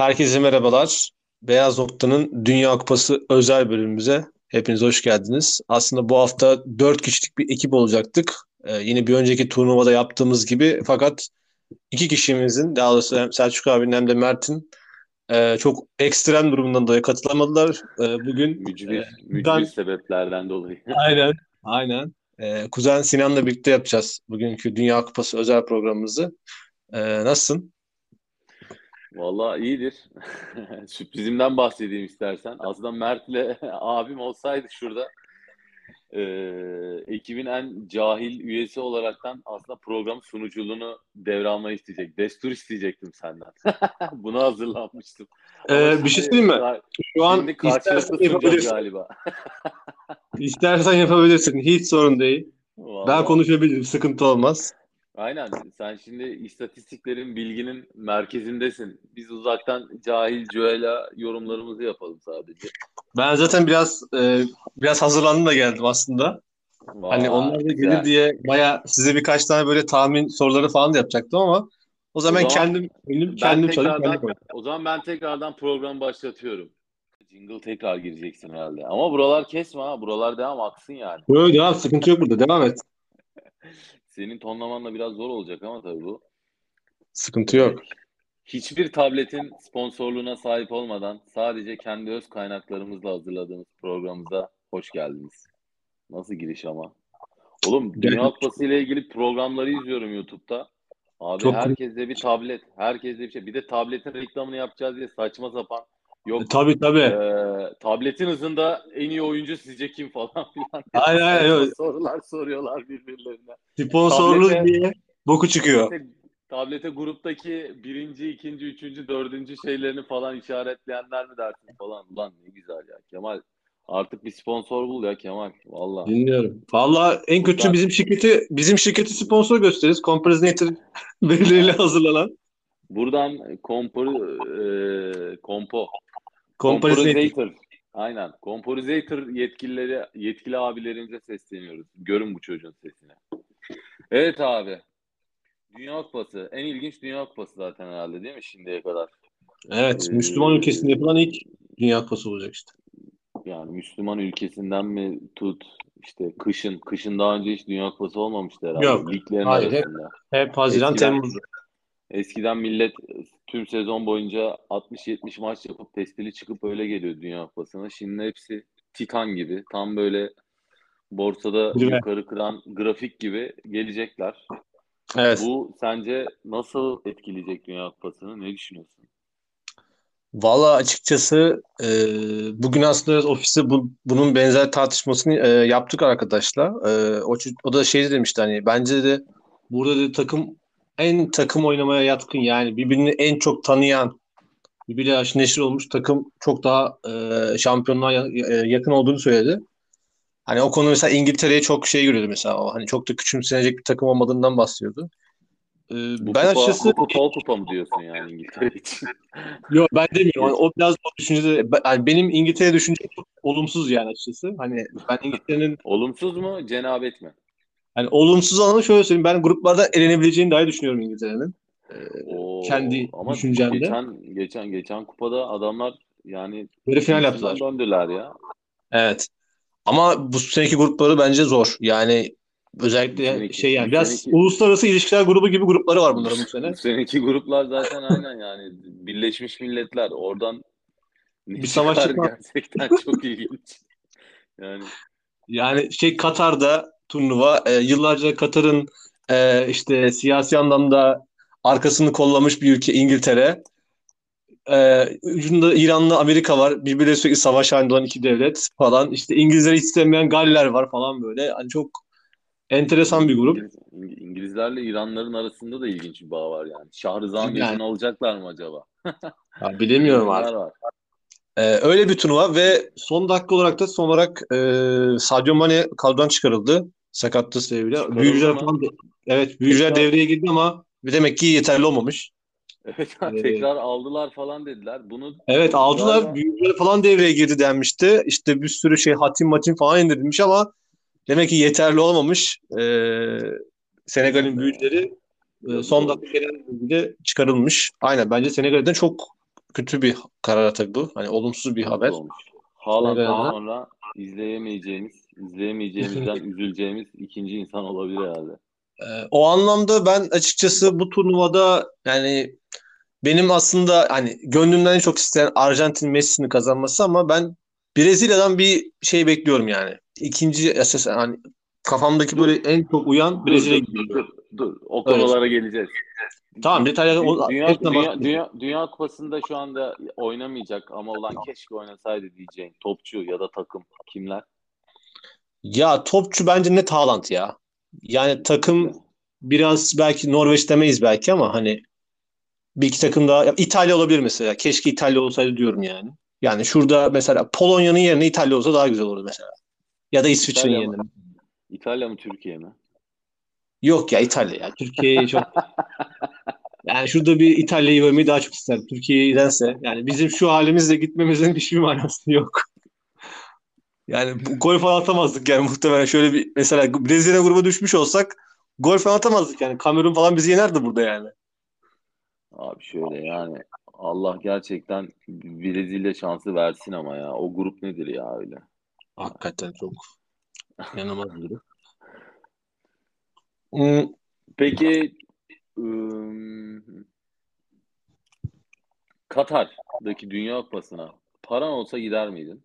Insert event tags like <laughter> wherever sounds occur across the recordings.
Herkese merhabalar. Beyaz Nokta'nın Dünya Kupası özel bölümümüze hepiniz hoş geldiniz. Aslında bu hafta 4 kişilik bir ekip olacaktık. Ee, yine bir önceki turnuvada yaptığımız gibi fakat iki kişimizin daha doğrusu hem Selçuk abinin hem de Mert'in e, çok ekstrem durumundan dolayı katılamadılar. E, bugün Mücbir, e, mücbir sebeplerden dolayı. <laughs> aynen aynen e, kuzen Sinan'la birlikte yapacağız bugünkü Dünya Kupası özel programımızı. E, nasılsın? Vallahi iyidir. <laughs> Sürprizimden bahsedeyim istersen. Aslında Mert'le <laughs> abim olsaydı şurada e, ekibin en cahil üyesi olaraktan aslında program sunuculuğunu devralmayı isteyecek. Destur isteyecektim senden. <laughs> Buna hazırlanmıştım. Ama E, şimdi- bir şey söyleyeyim mi? Şu an istersen yapabilirsin. galiba. İstersen yapabilirsin. Hiç sorun değil. Ben Vallahi. konuşabilirim. Sıkıntı olmaz. Aynen. Sen şimdi istatistiklerin, bilginin merkezindesin. Biz uzaktan cahil cüela yorumlarımızı yapalım sadece. Ben zaten biraz e, biraz hazırlandım da geldim aslında. Hani Vay, onlar da gelir diye baya size birkaç tane böyle tahmin soruları falan da yapacaktım ama o zaman O zaman kendim kendim kendim koydum. o zaman ben tekrardan program başlatıyorum. Jingle tekrar gireceksin herhalde. Ama buralar kesme ha. Buralar devam aksın yani. Böyle devam sıkıntı yok burada. Devam et. Senin tonlamanla biraz zor olacak ama tabii bu. Sıkıntı yok. Hiçbir tabletin sponsorluğuna sahip olmadan sadece kendi öz kaynaklarımızla hazırladığımız programımıza hoş geldiniz. Nasıl giriş ama? Oğlum Dünya. Kupası ile ilgili programları izliyorum YouTube'da. Abi Çok- herkeste bir tablet, herkeste bir şey. Bir de tabletin reklamını yapacağız diye saçma sapan. Yok E, Tabii tabii. Ee, tabletin hızında en iyi oyuncu sizce kim falan filan. <laughs> Aynen, aynen. Sorular soruyorlar birbirlerine. Sponsorlu Tablete- diye boku çıkıyor. Tablete, tablete gruptaki birinci, ikinci, üçüncü, dördüncü şeylerini falan işaretleyenler mi dersin falan. Ulan ne güzel ya Kemal. Artık bir sponsor bul ya Kemal. Valla. Dinliyorum. Valla en kötü Ben- bizim şirketi bizim şirketi sponsor gösteririz. Compresator verileriyle <laughs> hazırlanan. Buradan kompor, e, kompo. Comporizator. Aynen. Comporizator yetkilileri, yetkili abilerimize sesleniyoruz. Görün bu çocuğun sesini. Evet abi. Dünya Kupası. En ilginç Dünya Kupası zaten herhalde değil mi şimdiye kadar? Evet, Ee, Müslüman ülkesinde yapılan ilk Dünya Kupası olacak işte. Yani Müslüman ülkesinden mi tut işte kışın. Kışın daha önce hiç Dünya Kupası olmamıştı herhalde. Yok. Liglerin Hayır, hep- arasında. Hep Haziran, Eskiden- Temmuz. Eskiden millet tüm sezon boyunca 60-70 maç yapıp testili çıkıp öyle geliyor Dünya Kupası'na. Şimdi hepsi Titan gibi tam böyle borsada Değil yukarı kıran grafik gibi gelecekler. Evet. Bu sence nasıl etkileyecek Dünya Kupası'nı? Ne düşünüyorsun? Valla açıkçası e, bugün aslında ofiste bu, bunun benzer tartışmasını e, yaptık arkadaşlar. E, o, o da şey demişti hani bence de burada de takım en takım oynamaya yatkın yani birbirini en çok tanıyan birbiriyle aşırı neşir olmuş takım çok daha e, şampiyonluğa ya- e, yakın olduğunu söyledi. Hani o konu mesela İngiltere'ye çok şey görüyordu mesela o hani çok da küçümsenecek bir takım olmadığından bahsediyordu. E, Bu ben kupa, açıkçası kupa o kupa mı diyorsun yani İngiltere için? <laughs> Yok ben demiyorum. Yani o biraz o düşüncede yani benim İngiltere düşüncem çok olumsuz yani açıkçası. Hani ben İngiltere'nin <laughs> Olumsuz mu, cenabet mi? Hani olumsuz alanı şöyle söyleyeyim. Ben gruplarda elenebileceğini dahi düşünüyorum İngiltere'nin. Oo, Kendi ama düşüncemde. Geçen, geçen, geçen kupada adamlar yani Yarı final yaptılar. döndüler ya. Evet. Ama bu seneki grupları bence zor. Yani özellikle Seneki- şey yani biraz seneki- uluslararası ilişkiler grubu gibi grupları var bunların bu sene. Bu seneki gruplar zaten aynen yani Birleşmiş Milletler oradan Bir savaş çıkar gerçekten çok ilginç. Yani Yani şey Katar'da turnuva e, yıllarca Katar'ın e, işte siyasi anlamda arkasını kollamış bir ülke İngiltere. E, ucunda İran'la Amerika var. Birbirleri sürekli savaş halinde olan iki devlet falan. İşte İngilizleri hiç sevmeyen Galler var falan böyle. Hani çok enteresan bir grup. İngiliz- İng- İngilizlerle İranların arasında da ilginç bir bağ var yani. Şahrızad'ın Yani. alacaklar mı acaba? Ya bilemiyorum artık. var. E, öyle bir turnuva ve son dakika olarak da son olarak e, Sadio Mane kadrodan çıkarıldı. Sakatlığı sebebiyle. Büyücüler falan de- evet büyücüler Tekrar- devreye girdi ama demek ki yeterli olmamış. Evet Ee, tekrar aldılar falan dediler. Bunu Evet aldılar. Galiba- Büyücüler falan devreye girdi denmişti. İşte bir sürü şey hatim matim falan indirilmiş ama demek ki yeterli olmamış. Ee, Senegal'in büyücüleri e, son dakika gelen bilgiyle çıkarılmış. Aynen bence Senegal'den çok kötü bir karar tabii bu. Hani olumsuz bir haber. Haaland'dan sonra izleyemeyeceğimiz, izleyemeyeceğimizden üzüleceğimiz ikinci insan olabilir herhalde. Ee, o anlamda ben açıkçası bu turnuvada yani benim aslında hani gönlümden en çok isteyen Arjantin Messi'ni kazanması ama ben Brezilya'dan bir şey bekliyorum yani. İkinci esas hani kafamdaki Dur, böyle en çok uyan Brezilya dur, dur, dur, dur. O Öyle konulara geleceğiz. Tamam detayları o, Dünya, dünya, dünya, dünya Kupası'nda şu anda oynamayacak ama ulan keşke oynasaydı diyeceğin topçu ya da takım kimler? Ya topçu bence net Haaland ya. Yani takım biraz belki Norveç demeyiz belki ama hani bir iki takım daha ya İtalya olabilir mesela. Keşke İtalya olsaydı diyorum yani. Yani şurada mesela Polonya'nın yerine İtalya olsa daha güzel olurdu mesela. Ya da İsviçre'nin mı? yerine. İtalya mı Türkiye mi? Yok ya İtalya ya. Türkiye'yi çok <laughs> yani şurada bir İtalya'yı görmeyi daha çok isterim. Türkiye'dense yani bizim şu halimizle gitmemizin hiçbir manası yok. Yani bu, gol falan atamazdık yani muhtemelen şöyle bir mesela Brezilya gruba düşmüş olsak gol falan atamazdık yani. Kamerun falan bizi yenerdi burada yani. Abi şöyle yani Allah gerçekten Brezilya şansı versin ama ya. O grup nedir ya öyle? Hakikaten çok inanılmaz bir. Hmm, Peki Katar'daki Dünya Kupası'na paran olsa gider miydin?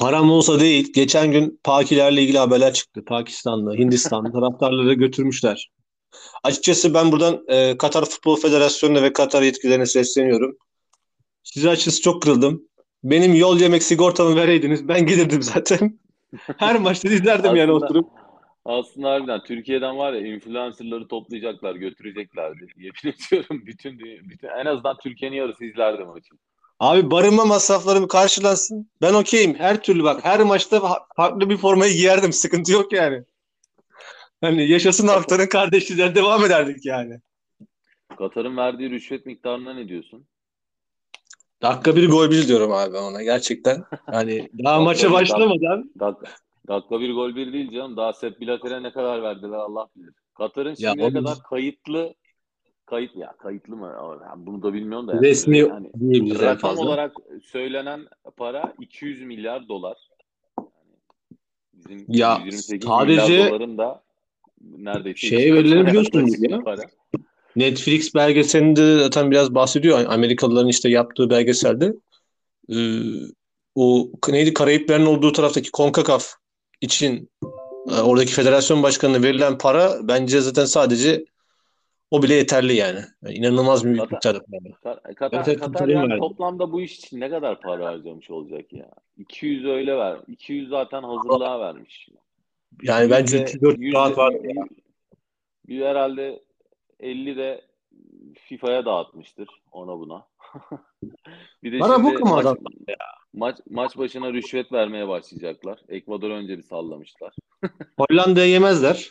param olsa değil. Geçen gün Pakilerle ilgili haberler çıktı. Pakistan'da, Hindistan'da <laughs> taraftarları götürmüşler. Açıkçası ben buradan e, Katar Futbol Federasyonu'na ve Katar yetkililerine sesleniyorum. Size açıkçası çok kırıldım. Benim yol yemek sigortamı vereydiniz. Ben gelirdim zaten. <laughs> Her maçta izlerdim yani oturup. Aslında harbiden Türkiye'den var ya influencerları toplayacaklar, götüreceklerdi. Yemin ediyorum <laughs> bütün, bütün en azından Türkiye'nin yarısı izlerdi maçı. Abi barınma masraflarım karşılansın. Ben okeyim. Her türlü bak. Her maçta fa- farklı bir formayı giyerdim. Sıkıntı yok yani. Hani yaşasın haftanın kardeşliğinden devam ederdik yani. Katar'ın verdiği rüşvet miktarına ne diyorsun? Dakika bir gol bir diyorum abi ona gerçekten. Hani daha Dakika dak, başlamadan dak, dakika bir gol bir değil canım. Daha Sepp Blatter'e ne kadar verdiler Allah bilir. Katar'ın şimdiye onun kadar kayıtlı kayıt ya kayıtlı mı? Bunu da bilmiyorum da yani resmi re- yani diyebiliriz en fazla. olarak söylenen para 200 milyar dolar. Bizim Ya 128 milyar sadece doların da neredeyse verileni katına biliyorsunuz ya. para. Netflix belgeselinde zaten biraz bahsediyor. Amerikalıların işte yaptığı belgeselde. Ee, o neydi Karayiplerin olduğu taraftaki CONCACAF için e, oradaki federasyon başkanına verilen para bence zaten sadece o bile yeterli yani. Yani inanılmaz bir Katar, miktarda para. Ka- Evet, Katar, evet, Katar yani toplamda bu iş için ne kadar para harcamış olacak ya? 200 öyle ver. 200 zaten hazırlığa vermiş. Yani bence Yüzde 304 rahat yüzde var. bir, bir herhalde 50 de FIFA'ya dağıtmıştır ona buna. <laughs> Bir de Para bu şimdi mu maç maç başına rüşvet vermeye başlayacaklar. Ekvador önce bir sallamışlar. Hollanda'ya yemezler.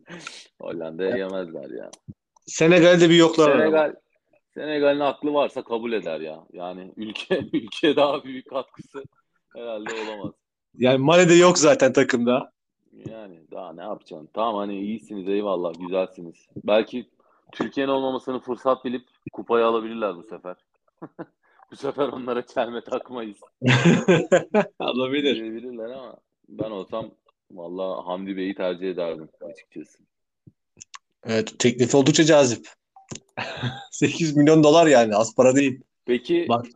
<laughs> Hollanda'ya yemezler ya. Senegal'de bir yoklar. Senegal Senegal'in aklı varsa kabul eder ya. Yani ülke <laughs> ülke daha büyük katkısı herhalde olamaz. Yani Mane de yok zaten takımda. Yani daha ne yapacaksın? Tamam hani iyisiniz eyvallah güzelsiniz. Belki Türkiye'nin olmamasını fırsat bilip kupayı alabilirler bu sefer. <laughs> Bu sefer onlara çelme takmayız <laughs> Olabilir. diyebilirler ama ben olsam vallahi Hamdi Bey'i tercih ederdim açıkçası. Evet, teklif oldukça cazip. <laughs> 8 milyon dolar yani az para değil. Peki Bak.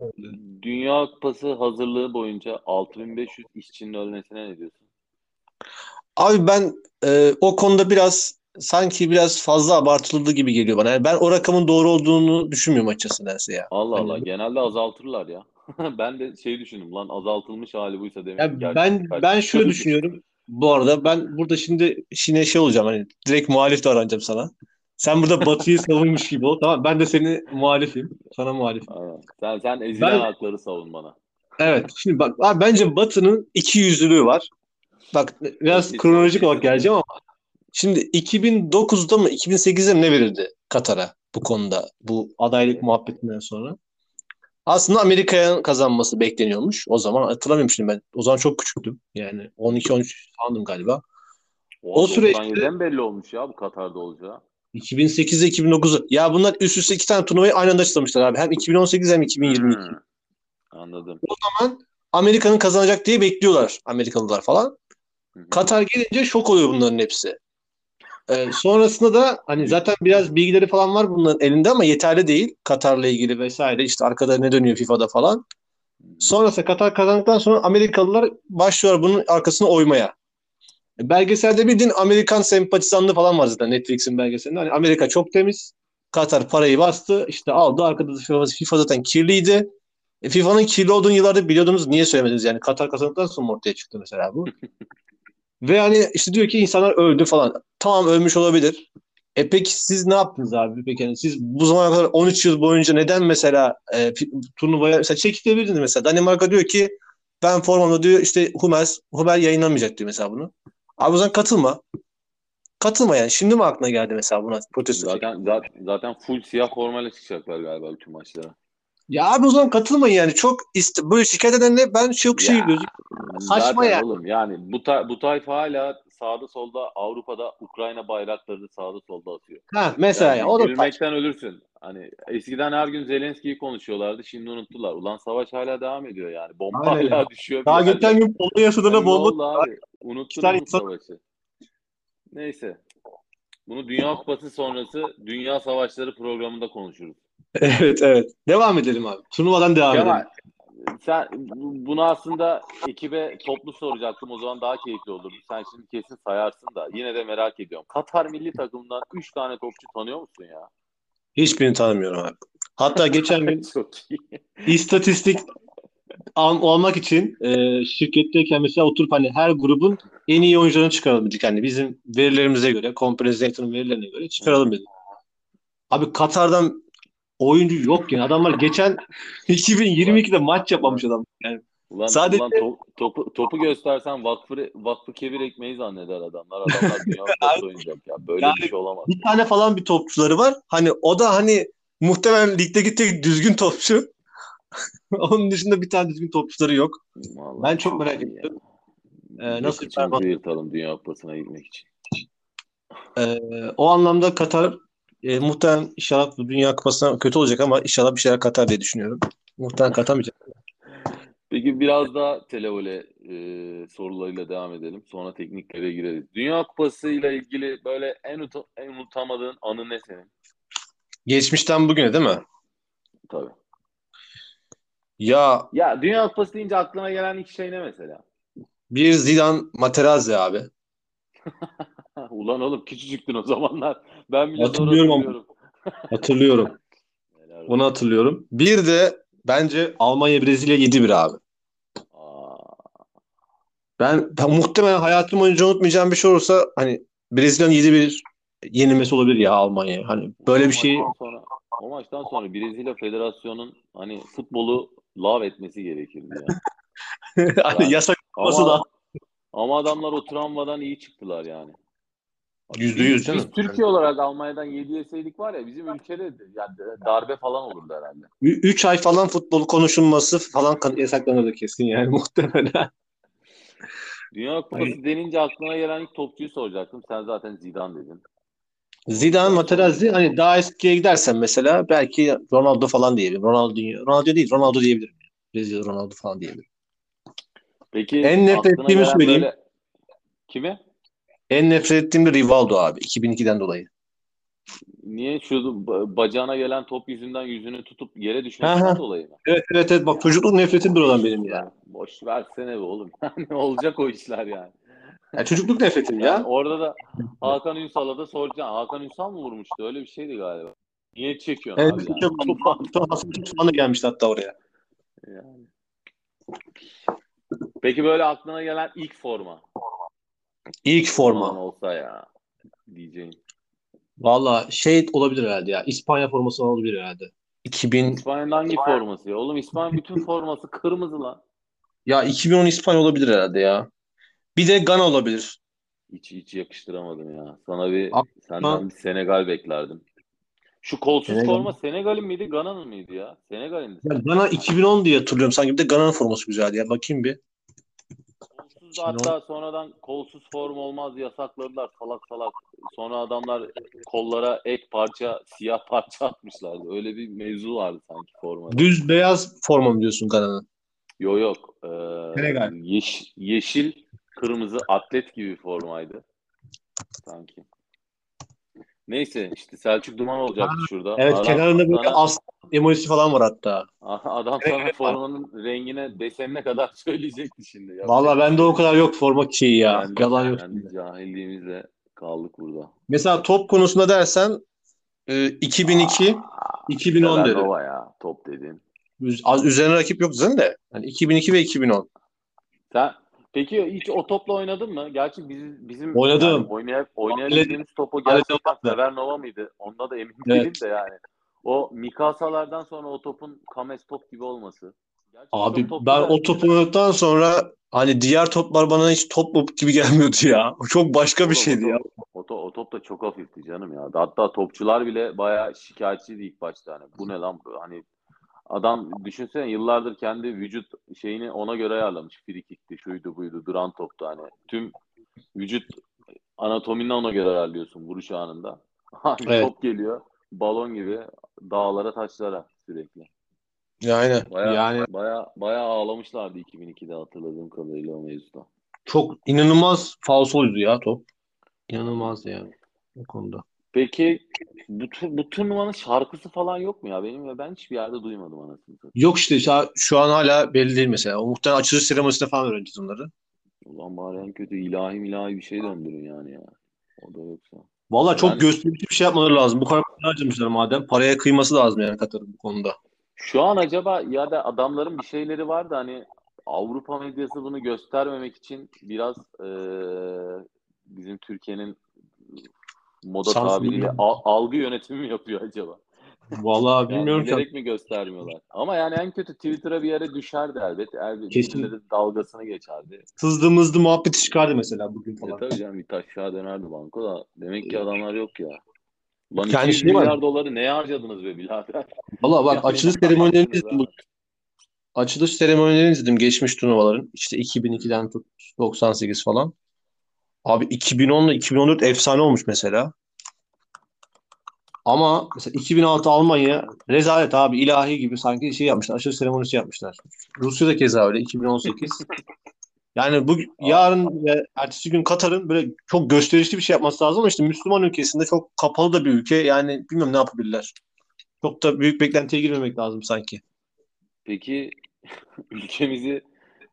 Dünya Kupası hazırlığı boyunca 6500 işçinin ölmesine ne diyorsun? Abi ben e, o konuda biraz sanki biraz fazla abartıldı gibi geliyor bana. Yani ben o rakamın doğru olduğunu düşünmüyorum açıkçası nedense ya. Allah Allah Hani, genelde azaltırlar ya. <laughs> Ben de şey düşündüm lan azaltılmış hali buysa demek ya ben ben şöyle düşünüyorum. Bu arada ben burada şimdi yine şey olacağım hani direkt muhalif davranacağım sana. Sen burada Batı'yı <laughs> savunmuş gibi ol. Tamam ben de seni muhalifim. Sana muhalifim. Aynen. Sen sen ezilen Ben hakları savun bana. evet şimdi bak abi bence Batı'nın iki yüzlülüğü var. Bak biraz kronolojik olarak geleceğim ama şimdi 2009'da mı 2008'de mi ne verildi Katar'a bu konuda bu adaylık muhabbetinden sonra? Aslında Amerika'ya kazanması bekleniyormuş. O zaman hatırlamıyorum şimdi ben. O zaman çok küçüktüm. Yani 12-13 falandım galiba. O O süreçte 97'den belli olmuş ya bu Katar'da olacağı. 2008'de 2009'u. Ya bunlar üst üste iki tane turnuvayı aynı anda açıklamışlar abi. Hem 2018 hem 2022. Hmm, Anladım. Amerika'nın kazanacak diye bekliyorlar Amerikalılar falan. Hı hı. Katar gelince şok oluyor bunların hepsi. Ee, sonrasında da hani zaten biraz bilgileri falan var bunların elinde ama yeterli değil. Katar'la ilgili vesaire işte arkada ne dönüyor FIFA'da falan. Sonrasında Katar kazandıktan sonra Amerikalılar başlıyorlar bunun arkasına oymaya. Belgeselde bildiğin Amerikan sempatizanlığı falan var zaten Netflix'in belgeselinde. Hani Amerika çok temiz. Katar parayı bastı. işte aldı. Arkada da FIFA, FIFA zaten kirliydi. E, FIFA'nın kirli olduğunu yıllardır biliyordunuz. Niye söylemediniz? Yani Katar kazandıktan sonra ortaya çıktı mesela bu. <laughs> Ve hani işte diyor ki insanlar öldü falan. Tamam ölmüş olabilir. E peki siz ne yaptınız abi? Peki yani siz bu zamana kadar 13 yıl boyunca neden mesela e, turnuvaya mesela çekilebilirdiniz mesela. Danimarka diyor ki ben formamda diyor işte Hummels, Hummel yayınlanmayacak diyor mesela bunu. Abi o zaman katılma. Katılma yani. Şimdi mi aklına geldi mesela buna protesto? Zaten, zaten zaten full siyah formayla çıkacaklar galiba bütün maçlara. Ya abi o zaman katılmayın yani. Çok iste böyle şikayet edenle ben çok şey Ya, gözük. Saçma yani. oğlum yani bu, ta- bu tayfa hala sağda solda Avrupa'da Ukrayna bayraklarını sağda solda atıyor. Ha mesela Yani ya, o da gülmekten ölürsün. Hani eskiden her gün Zelenski'yi konuşuyorlardı. Şimdi unuttular. Ulan savaş hala devam ediyor yani. Bomba Aynen. hala düşüyor. Daha geçen gün Polonya sınırına Yani bomba abi? Tane bu savaşı. Neyse. Bunu Dünya Kupası sonrası Dünya Savaşları programında konuşuruz. <laughs> Evet evet. Devam edelim abi. Turnuvadan devam Kemal, edelim. sen bu- bunu aslında ekibe toplu soracaktım. O zaman daha keyifli olurdu. Sen şimdi kesin sayarsın da. Yine de merak ediyorum. Katar milli takımından 3 tane topçu tanıyor musun ya? Hiçbirini tanımıyorum abi. Hatta geçen gün <laughs> Çok iyi. istatistik al- almak için e, şirketteyken mesela oturup hani her grubun en iyi oyuncularını çıkaralım dedik. Hani bizim verilerimize göre, Comprehensive'ın verilerine göre çıkaralım dedik. Abi Katar'dan oyuncu yok yani. Adamlar geçen <laughs> 2022'de maç yapmamış adam. Yani Ulan, Sadece- ulan to- topu, topu göstersen vakfı, vakfı kebir ekmeği zanneder adamlar. Adamlar Dünya <laughs> oynayacak ya. Böyle Yani- bir şey olamaz. bir tane falan bir topçuları var. Hani o da hani muhtemelen ligdeki tek düzgün topçu. <laughs> Onun dışında bir tane düzgün topçuları yok. Vallahi Ben çok merak ediyorum. Ee, nasıl bir yırtalım Dünya Kupası'na gitmek için. Ee, o anlamda Katar e, muhtemelen inşallah bu Dünya Kupası'na kötü olacak ama inşallah bir şeyler katar diye düşünüyorum. Muhtemelen katamayacak. Peki biraz daha televole e, sorularıyla devam edelim. Sonra tekniklere gireriz. Dünya Kupası ile ilgili böyle en, uta- en unutamadığın anı ne senin? Geçmişten bugüne değil mi? Tabii. Ya Ya Dünya Kupası deyince aklına gelen ilk şey ne mesela? bir Zidane Materazzi abi. <laughs> Ulan oğlum küçücüktün o zamanlar. Ben bile Hatırlıyorum hatırlıyorum. <laughs> Hatırlıyorum. Onu hatırlıyorum. Bir de bence Almanya Brezilya 7-1 abi. Aa, Ben, ben muhtemelen hayatım boyunca unutmayacağım bir şey olursa hani Brezilya'nın 7-1 yenilmesi olabilir ya Almanya'ya. Hani böyle bir şey sonra, o maçtan sonra Brezilya Federasyonu'nun hani futbolu lav etmesi gerekirdi ya. <laughs> hani yasak olması da Ama, ama adamlar o travmadan iyi çıktılar yani. Yüzde yüz Biz, değil biz mi? Türkiye olarak Almanya'dan 7 yeseydik var ya bizim ülkede de yani darbe falan olurdu herhalde. 3 ay falan futbol konuşulması falan yasaklanırdı kesin yani <laughs> muhtemelen. Dünya Kupası denince aklına gelen ilk topçuyu soracaktım. Sen zaten Zidane dedin. Zidane, Materazzi hani daha eskiye gidersen mesela belki Ronaldo falan diyebilirim. Ronaldo, Ronaldo değil Ronaldo diyebilirim. Brezilya Ronaldo falan diyebilirim. Peki En nefret ettiğimi söyleyeyim. böyle- Kime? En nefret ettiğim de Rivaldo abi 2002'den dolayı. Niye şu ba- bacağına gelen top yüzünden yüzünü tutup yere düşmesinden dolayı mı? Evet evet evet bak çocukluk nefretimdir olan benim ya. Boş versene be oğlum. <laughs> Yani olacak o işler yani. ya çocukluk nefretim Yani ya. orada da Hakan Ünsal'a da soracaksın. Hakan Ünsal mı vurmuştu? Öyle bir şeydi galiba. Niye çekiyorsun Evet, abi yani? çok Sonra Hasan da gelmişti hatta oraya. Yani. Peki böyle aklına gelen ilk forma. İlk forma. olsa ya diyeceğim. Valla şey olabilir herhalde ya. İspanya forması olabilir herhalde. 2000 İspanya'nın hangi forması ya? Oğlum İspanya bütün forması kırmızı lan. ya 2010 İspanya olabilir herhalde ya. Bir de Gana olabilir. Hiç hiç yakıştıramadım ya. Sana bir Ak- senden bir Senegal beklerdim. Şu kolsuz Senegal. forma Senegal'in miydi, Gana'nın mıydı ya? Senegal'in. Ya Gana 2010 diye hatırlıyorum. Sanki bir de Gana'nın forması güzeldi ya. Bakayım bir. Kolsuz hatta sonradan kolsuz form olmaz yasakladılar salak salak. Sonra adamlar kollara ek parça, siyah parça <laughs> atmışlardı. Öyle bir mevzu vardı sanki formada. Düz beyaz forma mı diyorsun Kanan'ın? Yok yok. Ee, yeş- yeşil, kırmızı atlet gibi bir formaydı. Sanki. Neyse işte Selçuk Duman olacaktı şurada. Evet Adam kenarında böyle sana- aslan emojisi falan var hatta. Adam sana formanın rengine, desenine kadar <laughs> söyleyecekti şimdi. Yapacak Vallahi bir bende o kadar yok forma şeyi ya. Kendi- Yalan yok. kendi cahilliğimizle kaldık burada. Mesela top konusunda dersen e, 2002 2010 derim. Nova ya top az- Üzerine rakip yok zaten de. Yani 2002 ve 2010. Sen peki hiç o topla oynadın mı? Gerçi biz, bizim Oynadım. yani oynay, oynayabildiğimiz topu gerçekten. Severnova mıydı? Onda da emin Evet. değilim de yani. O Mikasalardan sonra o topun Kames top gibi olması. Gerçi Abi toplu ben o topu oynadıktan sonra hani diğer toplar bana hiç top top gibi gelmiyordu ya. O çok başka bir Oğlum, şeydi o ya. top- O, to- o top da çok hafifti canım ya. Hatta topçular bile bayağı şikayetçiydi ilk başta. Hani bu ne lan? Hani adam düşünsene yıllardır kendi vücut şeyini ona göre ayarlamış. Frikikti, şuydu buydu, duran toptu hani. Tüm vücut anatomini ona göre ayarlıyorsun vuruş anında. <laughs> Abi Evet. top geliyor balon gibi dağlara taşlara sürekli. Yani Bayağı, yani bayağı, bayağı ağlamışlardı 2002'de hatırladığım kadarıyla o mevzuda. çok inanılmaz falsoydu ya top. İnanılmaz yani o konuda. Peki bu, bu turnuvanın şarkısı falan yok mu ya? Benim ve ben hiçbir yerde duymadım anasını satayım. Yok işte şu- an hala belli değil mesela. O muhtemelen açılış seremonisinde falan öğreneceğiz onları. Ulan bari en kötü ilahi milahi bir şey döndürün yani ya. O da yoksa. Vallahi çok Yani- gösterici bir şey yapmaları lazım. Bu kadar para harcamışlar madem. Paraya kıyması lazım yani Katar'ın bu konuda. Şu an acaba ya da adamların bir şeyleri var da hani Avrupa medyası bunu göstermemek için biraz eee, bizim Türkiye'nin moda Sansür tabiriyle al- algı yönetimi mi yapıyor acaba? <laughs> Vallahi Yani bilmiyorum ki. bilerek mi göstermiyorlar? Ama yani en kötü Twitter'a bir yere düşerdi elbet. elbet Kesin. birileri dalgasını geçerdi. Hızlı mızlı muhabbeti çıkardı mesela bugün E falan. tabii canım bir aşağı dönerdi banko da. Demek ki adamlar yok ya. Lan Yani 200 şey var. milyar doları neye harcadınız be birader? <laughs> Vallahi bak Yani açılış seremonilerini izledim. abi? Açılış seremonilerini izledim geçmiş turnuvaların. İşte 2002'den tut 98 falan. Abi 2010 ile 2014 efsane olmuş mesela. Ama mesela 2006 Almanya rezalet abi ilahi gibi sanki şey yapmışlar. Açılış seremonisi yapmışlar. Rusya'da keza öyle 2018. Yani bu yarın ve ertesi gün Katar'ın böyle çok gösterişli bir şey yapması lazım ama işte Müslüman ülkesinde çok kapalı da bir ülke. Yani bilmiyorum ne yapabilirler. Çok da büyük beklentiye girmemek lazım sanki. Peki <laughs> ülkemizi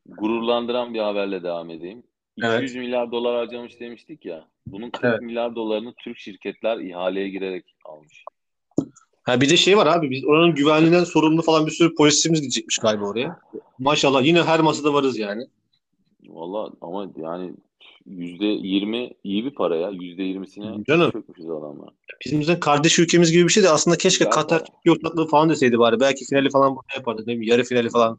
gururlandıran bir haberle devam edeyim. Evet. 200 milyar dolar harcamış demiştik ya. Bunun 40 Evet. milyar dolarını Türk şirketler ihaleye girerek almış. Ha bir de şey var abi biz oranın güvenliğinden sorumlu falan bir sürü polisimiz gidecekmiş galiba oraya. Maşallah yine her masada varız yani. Valla ama yani %20 iyi bir para ya. %20'sine Canım. çökmüşüz adamlar. Bizim de kardeş ülkemiz gibi bir şey de aslında keşke. Katar Türkiye ortaklığı falan deseydi bari. Belki finali falan burada yapardı değil mi? Yarı finali falan.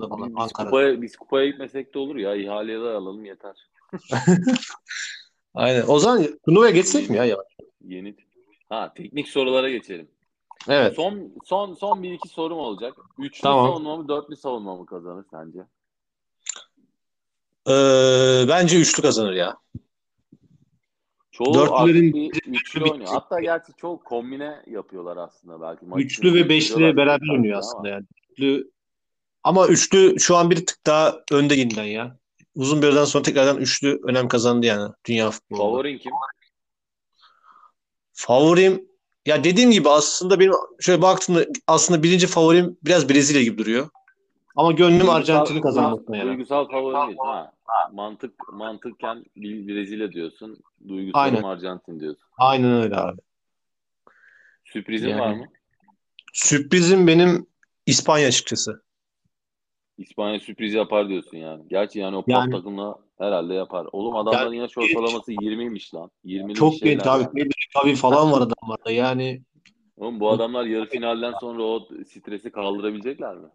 Falan Biz Ankara'da. kupaya, biz kupaya gitmesek de olur ya. İhaleye de alalım yeter. <laughs> Aynen. O zaman turnuvaya geçsek mi ya? ya? Yeni. Ha teknik sorulara geçelim. Evet. Son son son bir iki sorum olacak. Üçlü Tamam. savunma mı dörtlü savunma mı kazanır sence? Ee, bence üçlü kazanır ya. Çoğu Dörtlülerin bir üçlü oynuyor. Hatta gerçi çoğu kombine yapıyorlar aslında belki. Maç Üçlü ve beşli beraber oynuyor ama. aslında yani. Üçlü... Ama üçlü şu an bir tık daha önde yeniden ya. Uzun bir aradan sonra tekrardan üçlü önem kazandı yani dünya futbolunda. Favorin kim? Favorim ya dediğim gibi aslında benim şöyle baktığımda aslında birinci favorim biraz Brezilya gibi duruyor. Ama gönlüm Arjantin'i kazanmasına yani. Duygusal favorin değil. Ha. Mantık mantıkken Brezilya diyorsun. Duygusalım Aynen. Arjantin diyorsun. Aynen öyle abi. Sürprizin Yani- var mı? Sürprizim benim İspanya açıkçası. İspanya sürpriz yapar diyorsun yani. Gerçi yani o Yani- takımla herhalde yapar. Oğlum adamların yaş ortalaması 20'ymiş lan. 20'li Çok genç abi. yani. Pedri, Gavi falan var adamlarda. Yani Oğlum bu adamlar yarı finalden sonra o stresi kaldırabilecekler mi?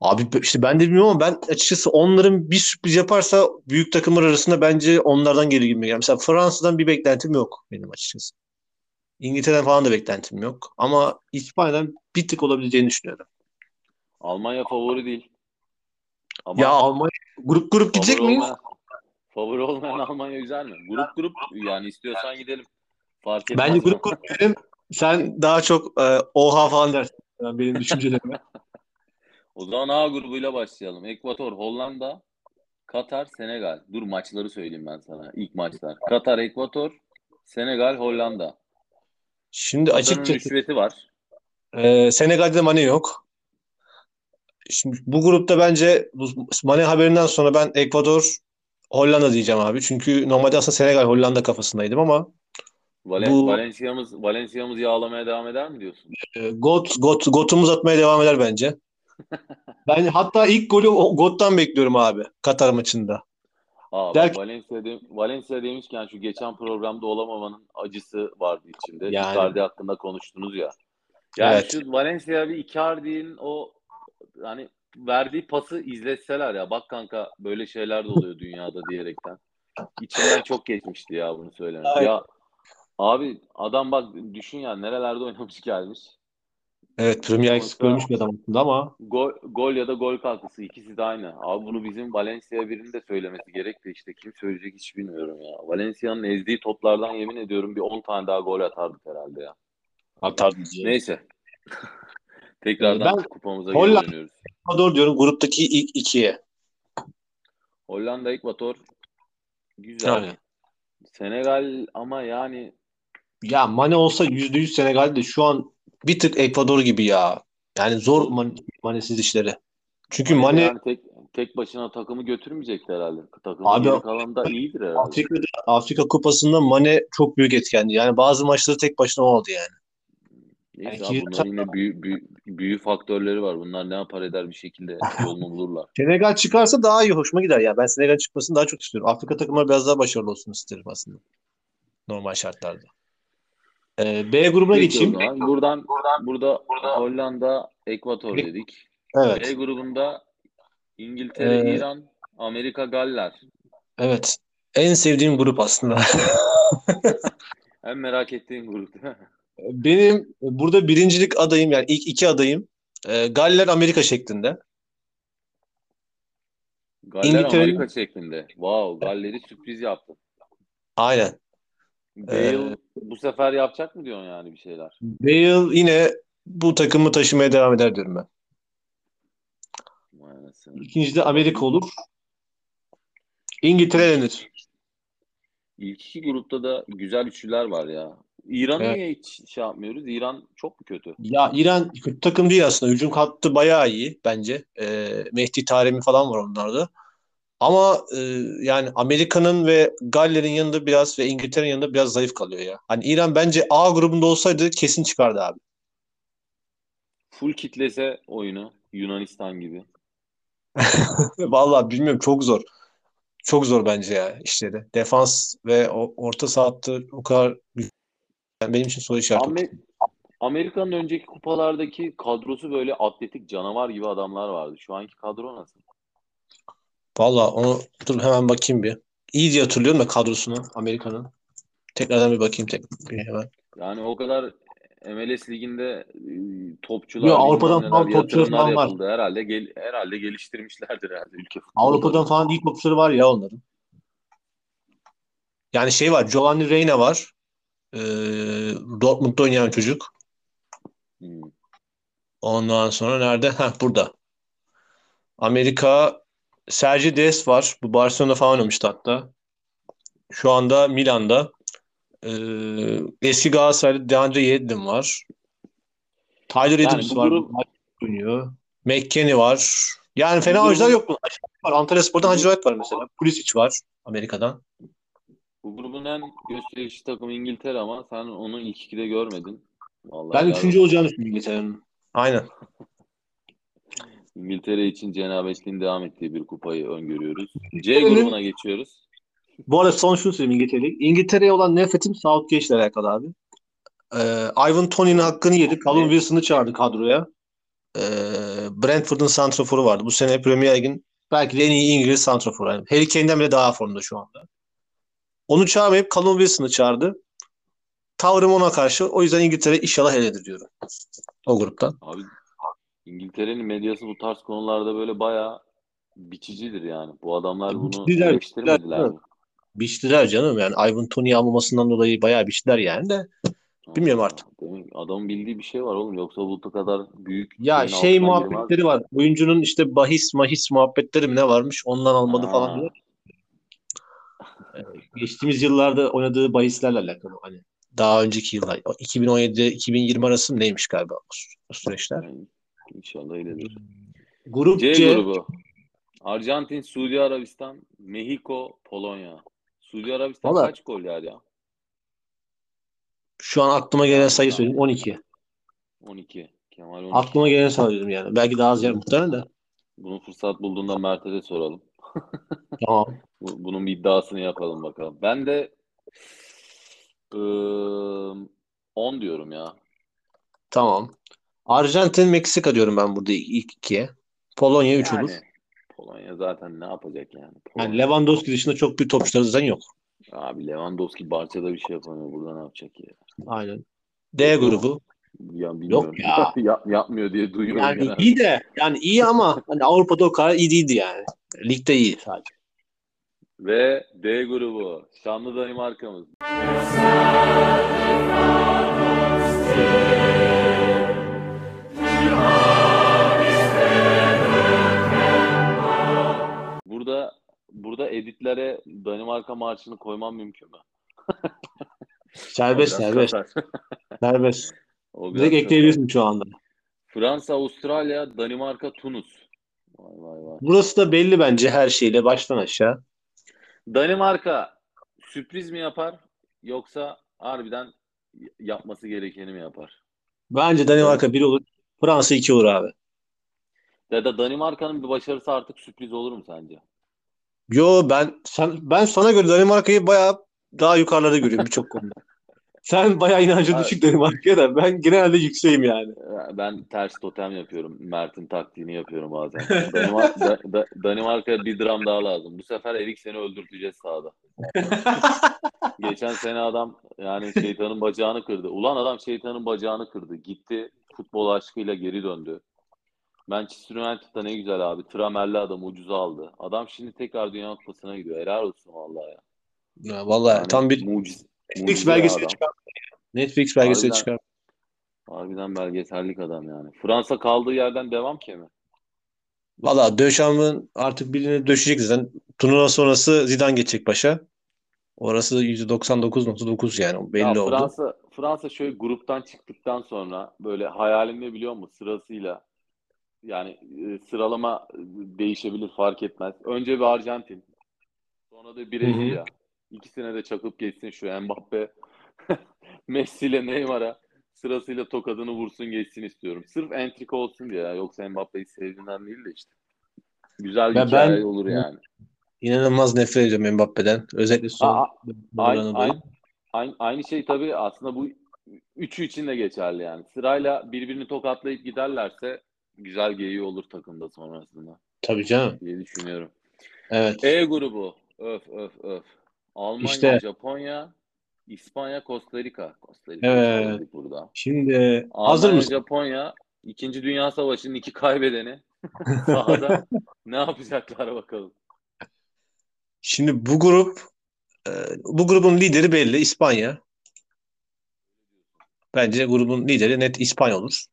abi işte ben de bilmiyorum ama ben açıkçası onların bir sürpriz yaparsa büyük takımlar arasında bence onlardan geri girmeye gelmiş. Mesela Fransa'dan bir beklentim yok benim açıkçası. İngiltere'den falan da beklentim yok. Ama İspanya'dan bir tık olabileceğini düşünüyorum. Almanya favori değil. Ama Ya Almanya grup grup gidecek favori miyiz? olmayan- favori olmayan Almanya güzel mi? Grup grup yani istiyorsan gidelim. Fark etmez. Bence grup grup gidelim. Sen daha çok e, oha falan dersin. Yani benim düşüncelerime. <laughs> O zaman A grubuyla başlayalım. Ekvator, Hollanda, Katar, Senegal. Dur maçları söyleyeyim ben sana. İlk maçlar. Katar, Ekvator, Senegal, Hollanda. Şimdi Katar'ın açıkçası rüşveti var. e, Senegal'de Mane yok. Şimdi bu grupta bence bu Mane haberinden sonra ben Ekvador Hollanda diyeceğim abi. Çünkü normalde aslında Senegal Hollanda kafasındaydım ama Valen Bu- Valencia'mız Valencia'mız yağlamaya devam eder mi diyorsun? e, Got, Got, Got'umuz atmaya devam eder bence. <laughs> Ben hatta ilk golü Got'tan bekliyorum abi Katar maçında. Aa, Der Valencia, de- Valencia demişken şu geçen programda olamamanın acısı vardı içinde. Yani. Icardi hakkında konuştunuz ya. Yani Evet. şu Valencia bir Icardi'nin o hani verdiği pası izletseler ya bak kanka böyle şeyler de oluyor dünyada diyerekten. İçinden çok geçmişti ya bunu söylemek. Aynen. Ya abi adam bak düşün ya nerelerde oynamış gelmiş. Evet Premier League görmüş bir adam aslında ama Gol, gol ya da gol katkısı ikisi de aynı. Abi bunu bizim Valencia birinin de söylemesi gerek de işte kim söyleyecek hiç bilmiyorum ya. Valencia'nın ezdiği toplardan yemin ediyorum bir 10 tane daha gol atardık herhalde ya. atar diyeceğim. Neyse. Tekrardan Ben kupamıza Hollanda- geri dönüyoruz. Ekvador diyorum gruptaki ilk ikiye. Hollanda, Ekvator güzel. Yani. Senegal ama yani Ya Mane olsa %100 Senegal'de şu an bir tık Ekvador gibi ya. Yani zor Man Mane'siz işleri. Çünkü Mane Mane yani tek tek başına takımı götürmeyecekti herhalde. Takımın Abi- geri kalanında iyidir herhalde. Afrika'da Afrika Kupası'nda Mane çok büyük etkendi. Yani bazı maçları tek başına oldu yani. Neyse Yani abi bunların yine büyü, büyü, büyü faktörleri var. Bunlar ne yapar eder bir şekilde <laughs> yolunu bulurlar. Senegal çıkarsa daha iyi hoşuma gider ya. Ben Senegal çıkmasını daha çok istiyorum. Afrika takımları biraz daha başarılı olsun isterim aslında. Normal şartlarda. Ee, B grubuna Peki geçeyim. zaman buradan burada Hollanda, Ekvator dedik. Evet. B grubunda İngiltere, Ee, İran, Amerika, Galler. Evet. En sevdiğim grup aslında. <laughs> En merak ettiğim grup? Benim burada birincilik adayım yani ilk iki adayım e, Galler Amerika şeklinde. Galler İngiltere'nin- Amerika şeklinde. Wow, Galler'i sürpriz yaptın. Aynen. Bale Ee, bu sefer yapacak mı diyorsun yani bir şeyler? Bale yine bu takımı taşımaya devam eder diyorum ben. Anasını. İkinci de Amerika olur. İngiltere elenir. İlk iki grupta da güzel üçlüler var ya. İran'ı Evet. niye hiç şey yapmıyoruz? İran çok mu kötü? Ya İran kötü takım değil aslında. Hücum hattı bayağı iyi bence. E, Mehdi Taremi falan var onlarda. Ama e, yani Amerika'nın ve Galler'in yanında biraz ve İngiltere'nin yanında biraz zayıf kalıyor ya. Hani İran bence A grubunda olsaydı kesin çıkardı abi. Full kitlese oyunu Yunanistan gibi. <laughs> Vallahi bilmiyorum çok zor. Çok zor bence ya işleri. Defans ve orta saha o kadar benim için soru işareti. Amer- Amerika'nın önceki kupalardaki kadrosu böyle atletik canavar gibi adamlar vardı. Şu anki kadro nasıl? Vallahi onu dur hemen bakayım bir. İyi diye hatırlıyorum da kadrosunu Amerika'nın. Tekrardan bir bakayım tek bir hemen. Yani o kadar MLS liginde e, topçular, Yo, bilmem Avrupa'dan falan topçular falan var. Herhalde gel, herhalde geliştirmişlerdir herhalde ülke. Avrupa'dan falan iyi topçuları var ya onların. Yani şey var. Giovanni Reina var. Ee, Dortmund'da oynayan çocuk. Hmm. Ondan sonra nerede? Heh, burada. Amerika Sergi Des var. Bu Barcelona falan oynamıştı hatta. Şu anda Milan'da. Ee, eski Galatasaray'da DeAndre Yedlin var. Tyler Yani Adams var. grup- oynuyor. McKennie var. Yani fena oyuncular yok. bunlar. Var. Antalya Spor'dan Hacı var mesela. Pulisic var Amerika'dan. Bu grubun en gösterişli takımı İngiltere ama sen onu ilk ikide görmedin. Vallahi Ben üçüncü olacağını düşünüyorum İngiltere'nin. Aynen. İngiltere için cenabetliğin devam ettiği bir kupayı öngörüyoruz. C grubuna geçiyoruz. Bu arada son şunu söyleyeyim İngiltere'ye. İngiltere'ye olan nefretim Southgate ile alakalı abi. Ee, Ivan Toney'nin hakkını yedi. Callum? Wilson'ı çağırdı kadroya. Ee, Brentford'un santraforu vardı. Bu sene Premier Lig'in belki de en iyi İngiliz santraforu. Yani Harry Kane'den bile daha formda şu anda. Onu çağırmayıp Callum Wilson'ı çağırdı. Tavrım ona karşı. O yüzden İngiltere inşallah eledir diyorum. O gruptan. Abi İngiltere'nin medyası bu tarz konularda böyle bayağı biçicidir yani. Bu adamlar bunu biçiciler, mi? biçtiler canım yani Ivan Toney almamasından dolayı bayağı biçtiler yani de bilmiyorum artık. Adamın bildiği bir şey var oğlum. Yoksa bu kadar büyük Ya şey muhabbetleri girmez. var. Oyuncunun işte bahis mahis muhabbetleri mi ne varmış ondan almadı Ha. falan diye. Ee, Geçtiğimiz yıllarda oynadığı bahislerle alakalı hani daha önceki yıllar 2017-2020 arası mı neymiş galiba o, süreçler. Yani İnşallah öyledir. Grup C, C, grubu. Arjantin, Suudi Arabistan, Mexico, Polonya. Suudi Arabistan Valla- kaç gol yer ya? şu an aklıma gelen sayı söyleyeyim 12. 12. Kemal 12. Aklıma gelen sayıyorum yani. Belki daha az yer muhtemelen de. Bunu fırsat bulduğunda Mert'e de soralım. Tamam. <laughs> Bu- Bunun bir iddiasını yapalım bakalım. Ben de ıı, 10 diyorum ya. Tamam. Arjantin, Meksika diyorum ben burada ilk ikiye. Polonya 3 Yani olur. Polonya zaten ne yapacak yani? Yani Polonya. Lewandowski dışında çok bir topçuları zaten yok. Abi Lewandowski Barça'da bir şey yapamıyor. Burada ne yapacak ya? Aynen. D grubu. Ya bilmiyorum. ya. <laughs> Yap- yapmıyor diye duyuyorum Yani genelde. iyi de yani iyi ama hani Avrupa'da o kadar iyi değildi yani. Ligde iyi sadece. Ve D grubu. Şanlı Danimarka'mız. Burada burada editlere Danimarka marşını koymam mümkün mü? <laughs> Serbest serbest. Serbest. <laughs> Direkt ekleyebilirsin şu anda. Fransa, Avustralya, Danimarka, Tunus. Vay vay vay. Burası da belli bence her şeyle baştan aşağı. Danimarka sürpriz mi yapar yoksa harbiden yapması gerekeni mi yapar? Bence Danimarka 1 olur. Fransa 2 olur abi. Ya da Danimarka'nın bir başarısı artık sürpriz olur mu sence? Yo ben sen ben sana göre Danimarka'yı bayağı daha yukarılarda görüyorum birçok konuda. <laughs> Sen bayağı inancı Evet. düşük Danimarka'ya da ben genelde yükseğim yani. Ben ters totem yapıyorum. Mert'in taktiğini yapıyorum bazen. Danimar- Da- Da- Danimarka'ya bir dram daha lazım. Bu sefer Eriksen'i öldürteceğiz sahada. <laughs> Geçen sene adam yani şeytanın bacağını kırdı. Ulan adam şeytanın bacağını kırdı. Gitti futbol aşkıyla geri döndü. Manchester United'da ne güzel abi. Tramerli adam ucuza aldı. Adam şimdi tekrar Dünya Kupası'na gidiyor. Helal olsun vallahi ya. Ya vallahi Yani tam bir mucize, Netflix belgeseli çıkar. Netflix belgeseli Harbiden. çıkar. Harbiden belgesellik adam yani. Fransa kaldığı yerden devam ki mi? Valla Döşam'ın artık birini döşecek zaten. Turnuva sonrası Zidane geçecek başa. Orası %99.9 yani belli Ya oldu. Fransa Fransa şöyle gruptan çıktıktan sonra böyle hayalimde biliyor musun sırasıyla yani e, sıralama değişebilir fark etmez. Önce bir Arjantin. Sonra da Brezilya. İkisine de çakıp geçsin şu Mbappe. <laughs> Messi ile Neymar'a sırasıyla tokadını vursun geçsin istiyorum. Sırf entrika olsun diye ya. Yoksa Mbappe'yi sevdiğinden değil de işte. Güzel bir Ya hikaye ben- olur yani. İnanılmaz nefret ediyorum Mbappe'den. Özellikle son Aa, Aynı, aynı, aynı, aynı şey tabii aslında bu üçü için de geçerli yani. Sırayla birbirini tokatlayıp giderlerse güzel geyiği olur takımda sonrasında Tabii canım. diye düşünüyorum. Evet. E grubu. Öf öf öf. Almanya, İşte. Japonya, İspanya, Costa Rica. Costa Rica Evet. burada. Şimdi hazır Almanya, mısın? Japonya, İkinci Dünya Savaşı'nın iki kaybedeni <laughs> sahada ne yapacaklar bakalım. Şimdi bu grup e, bu grubun lideri belli İspanya. Bence grubun lideri net İspanya olur.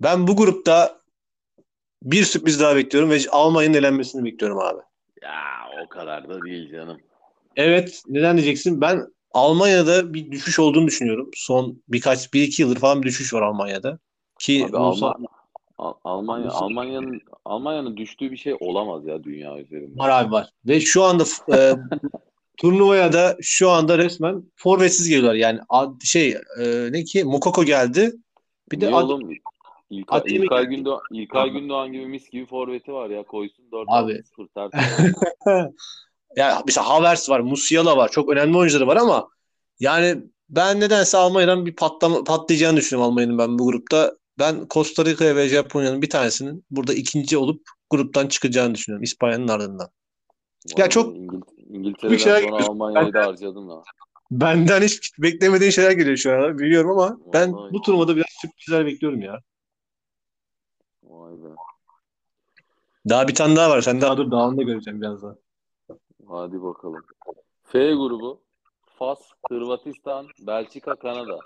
Ben bu grupta bir sürpriz daha bekliyorum ve Almanya'nın elenmesini bekliyorum abi. Ya o kadar da değil canım. Evet, neden diyeceksin? Ben Almanya'da bir düşüş olduğunu düşünüyorum. Son birkaç, bir iki yıldır falan bir düşüş var Almanya'da. Ki Abi Alman, Al- Almanya Almanya'nın Almanya'nın düştüğü bir şey olamaz ya dünya üzerinde. var abi var. Ve şu anda e, <laughs> turnuvaya da şu anda resmen forvetsiz geliyorlar. Yani ad- şey e, ne ki Mukoko geldi. Bir de Niye Ad- oğlum? İlkay, Ademi İlkay, geldi. Gündoğan, İlkay Gündoğan gibi mis gibi forveti var ya koysun 4 Abi. 0 <laughs> ya mesela Havertz var, Musiala var. Çok önemli oyuncuları var ama yani ben nedense Almanya'dan bir patlama, patlayacağını düşünüyorum Almanya'nın ben bu grupta. Ben Costa Rica ve Japonya'nın bir tanesinin burada ikinci olup gruptan çıkacağını düşünüyorum İspanya'nın ardından. Ya çok- İngiltere'den şeyler sonra yapıyorsun. Almanya'yı da harcadın ha. Benden hiç beklemediğin şeyler geliyor şu an biliyorum ama ben Vallahi. bu turnuvada biraz sürprizler bekliyorum ya. Vay be. Daha bir tane daha var. Sen daha dur dağını da göreceğim birazdan. Hadi bakalım. F grubu. Fas, Hırvatistan, Belçika, Kanada.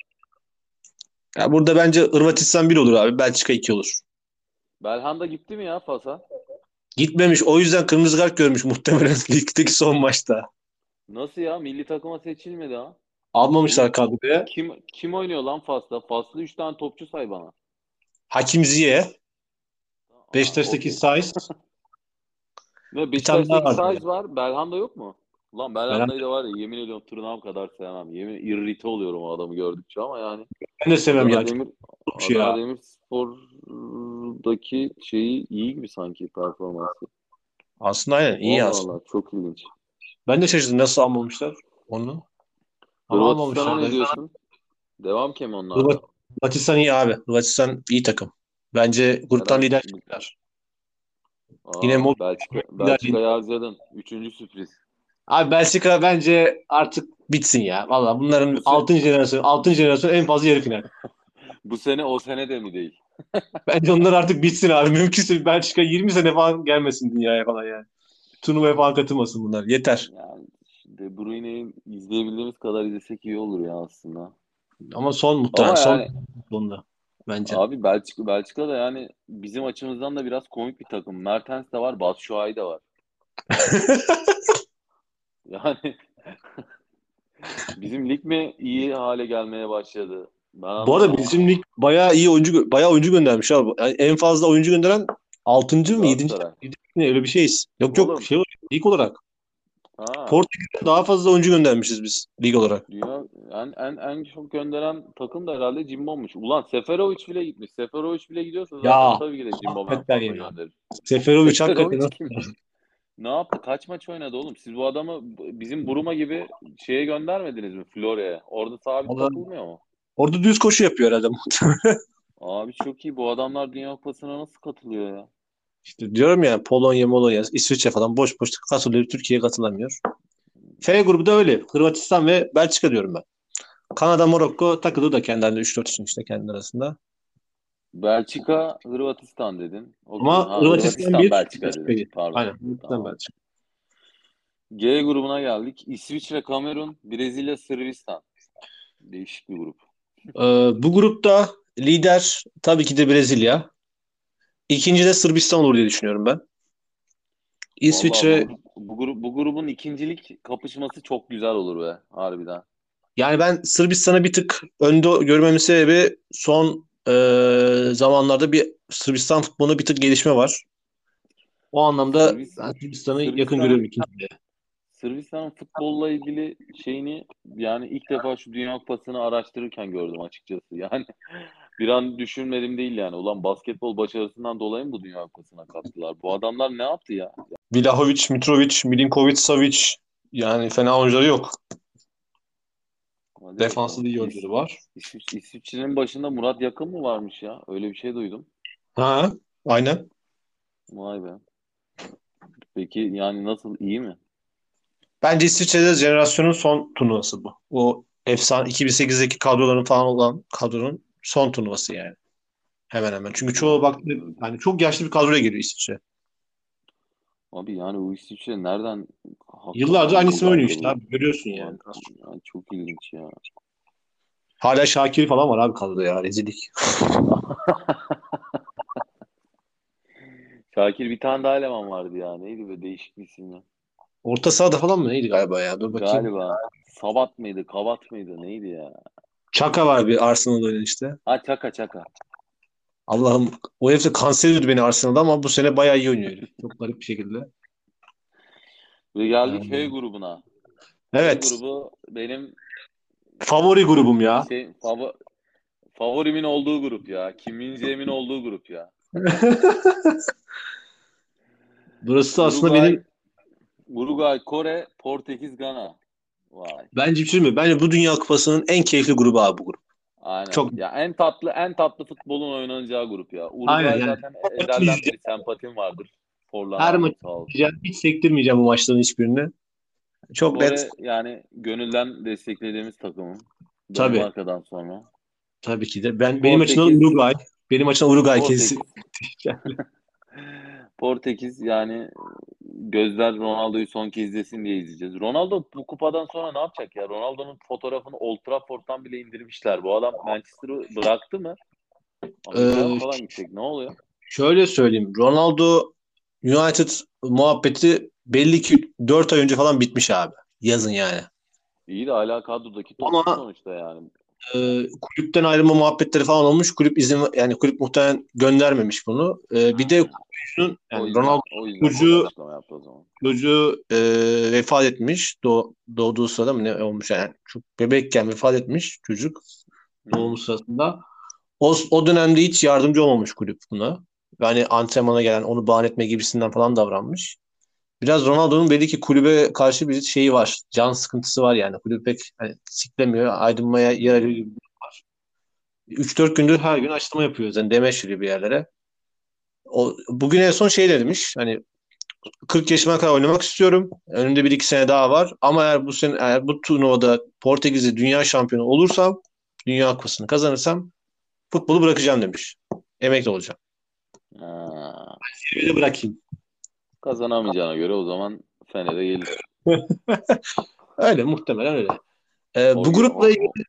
Ya burada bence Hırvatistan 1 olur abi. Belçika 2 olur. Belhanda gitti mi ya Fas'a? Gitmemiş. O yüzden kırmızı kart görmüş muhtemelen <laughs> ligdeki son maçta. Nasıl ya? Milli takıma seçilmedi ha. Almamışlar kadroya. Kim kim oynuyor lan Fas'ta? Fas'ta 3 tane topçu say bana. Hakim Ziye, Beşiktaş'taki. Saiz. <laughs> Tane Beşiktaş'taki daha vardı Saiz var. Belhanda yok mu? Lan Belhanda'yı da var ya yemin ediyorum tırnağım kadar sevmem. Yemin irrite oluyorum o adamı gördükçe ama yani. Ben de sevmem ya. Demir, şey ya. Demirspor'daki şeyi iyi gibi sanki performansı. Aslında aynen iyi Allah aslında. Allah çok ilginç. Ben de şaşırdım nasıl almamışlar onu. Ama Hırvatistan'a almamışlar. ne diyorsun? Devam ki mi onlar? Hırvat- Hırvatistan iyi abi. Hırvatistan iyi takım. Bence gruptan Herhalde- lider çıktılar. Aa, Yine Mod- Belçika, Belçika'yı harcadın. Üçüncü sürpriz. Abi Belçika bence artık bitsin ya. Valla bunların Bu se- 6. jenerasyon 6. jenerasyon en fazla yarı final. <laughs> Bu sene o sene de mi değil? <laughs> Bence onlar artık bitsin abi. Mümkünse Belçika 20 sene falan gelmesin dünyaya falan yani. Turnuvaya falan katılmasın bunlar. Yeter. Yani De Bruyne'yi izleyebildiğimiz kadar izlesek iyi olur ya aslında. Ama son muhtemelen. Ama Son yani sonunda. Bence. abi Belçika Belçika da yani bizim açımızdan da biraz komik bir takım. Mertens de var, Batshuayi de var. <laughs> Yani <laughs> bizim lig mi iyi hale gelmeye başladı? Ben Bu arada bizim lig bayağı iyi oyuncu bayağı oyuncu göndermiş abi. Yani en fazla oyuncu gönderen 6. mı 7. Galatasaray. ne öyle bir şeyiz. Yok yok Oğlum. şey olarak, lig olarak. Ha, Portekiz'den daha fazla oyuncu göndermişiz biz lig olarak. dünya en, en, en çok gönderen takım da herhalde Cimbom'muş. Ulan Seferovic bile gitmiş. Seferovic bile gidiyorsa zaten Ya, tabii ki de Cimbom gönderir. Seferovic hakikaten Seferovic? Ne yaptı? Kaç maç oynadı oğlum? Siz bu adamı bizim Buruma gibi şeye göndermediniz mi? Florya'ya. Orada sabit Vallahi- takılmıyor mu? orada düz koşu yapıyor herhalde. <laughs> Abi çok iyi. Bu adamlar Dünya Kupası'na nasıl katılıyor ya? İşte diyorum ya Polonya, Molonya, İsviçre falan boş boş katılıyor. Türkiye katılamıyor. F grubu da öyle. Hırvatistan ve Belçika diyorum ben. Kanada, Morokko takıldı da kendi halinde 3-4 için işte kendi arasında. Belçika, Hırvatistan dedin. Okey. Ama Ha, Hırvatistan bir, Belçika Belçika dedin. Pardon. Aynen. Hırvatistan, Tamam. Belçika. G grubuna geldik. İsviçre, Kamerun, Brezilya, Sırbistan. Değişik bir grup. Ee, bu grupta lider tabii ki de Brezilya. İkinci de Sırbistan olur diye düşünüyorum ben. İsviçre Vallahi bu, bu, bu grubun ikincilik kapışması çok güzel olur be harbiden. yani ben Sırbistan'ı bir tık önde görmemin sebebi son e, zamanlarda bir Sırbistan futbolunda bir tık gelişme var. O anlamda Sırbistan- ben Sırbistan'ı Sırbistan- yakın görüyorum ikinciye. Sırbistan'ın futbolla ilgili şeyini yani ilk defa şu Dünya Kupası'nı araştırırken gördüm açıkçası. Yani bir an düşünmedim değil yani. Ulan basketbol başarısından dolayı mı bu Dünya Kupası'na kattılar? Bu adamlar ne yaptı ya? Vlahovic, Mitrovic, Milinkovic, Savic yani fena oyuncuları yok. Hadi Defanslı bakalım. oyuncuları var. İsviç, İsviçre'nin başında Murat Yakın mı varmış ya? Öyle bir şey duydum. Ha, aynen. Vay be. Peki yani nasıl iyi mi? Bence İsviçre'de jenerasyonun son turnuvası bu. O efsane 2008'deki kadroların falan olan kadronun son turnuvası yani. Hemen hemen. Çünkü çoğu baktı yani çok yaşlı bir kadroya geliyor İsviçre. Abi yani bu İsviçre nereden Yıllarca aynı isim buradan oynuyor işte abi. Görüyorsun yani. Yani çok ilginç ya. Hala Şakir falan var abi kadroda ya. Rezillik. <laughs> Şakir bir tane daha eleman vardı ya. Neydi be değişik bir isimle. Orta sahada falan mı neydi galiba ya? Dur bakayım. Galiba Sabat mıydı, Kavat mıydı, neydi ya? Çaka var bir Arsenal'da oynayan işte. Ha Çaka Çaka. Allah'ım o herif de kanser ediyordu beni Arsenal'da ama bu sene bayağı iyi oynuyor. Çok garip bir şekilde. Ve geldik Hmm. H grubuna. Evet. H grubu benim Favori grubum ya. şey, favo- favorimin olduğu grup ya. Kim Min-jae'min olduğu grup ya. <laughs> Burası aslında Uruguay, benim Uruguay, Kore, Portekiz, Gana. Vay. bence bir şey mi? Bence bu Dünya Kupası'nın en keyifli grubu abi bu grup. Aynen. Çok- Ya en tatlı en tatlı futbolun oynanacağı grup ya. Uruguay Aynen yani. zaten ezelden beri sempatim vardır. Forlan Her izleyeceğim. Hiç sektirmeyeceğim bu maçların hiçbirini. Çok Kore net. yani gönülden desteklediğimiz takımım. Tabii. Danimarka'dan sonra. Tabii ki de. Ben benim açımdan Portekiz. Uruguay. Benim açımdan Uruguay Portekiz. kesin. <laughs> Portekiz yani gözler Ronaldo'yu son kez izlesin diye izleyeceğiz. Ronaldo bu kupadan sonra ne yapacak ya? Ronaldo'nun fotoğrafını Old Trafford'dan bile indirmişler. Bu adam Manchester'ı bıraktı mı? Amerika'ya Ee, falan gidecek. Ne oluyor? Şöyle söyleyeyim. Ronaldo United muhabbeti belli ki 4 ay önce falan bitmiş abi. Yazın yani. İyi de hala kadrodaki topçu Ama- sonuçta yani. Ee, kulüpten ayrılma muhabbetleri falan olmuş. Kulüp izin yani kulüp muhtemelen göndermemiş bunu. Ee, bir de o yani Ronaldo çocuğu- çocuğu e, vefat etmiş. Doğ, doğduğu sırada mı ne olmuş yani çok bebekken vefat etmiş çocuk doğum sırasında. O, o dönemde hiç yardımcı olmamış kulüp buna. Yani antrenmana gelen onu bahane etme gibisinden falan davranmış. Biraz Ronaldo'nun belli ki kulübe karşı bir şeyi var. Can sıkıntısı var yani. Kulüp pek hani siklemiyor. Aydınmaya yer arıyor gibi var. 3-4 gündür her gün açıklama yapıyor. Yani demeç veriyor bir yerlere. O, bugün en son şey demiş. Hani 40 yaşıma kadar oynamak istiyorum. Önümde bir iki sene daha var. Ama eğer bu sene eğer bu turnuvada Portekiz'de dünya şampiyonu olursam, dünya kupasını kazanırsam futbolu bırakacağım demiş. Emekli olacağım. Ha, Öyle bırakayım. Kazanamayacağına göre o zaman Fener'e gelir. <laughs> Öyle muhtemelen öyle. Ee, O- bu grupla ilgili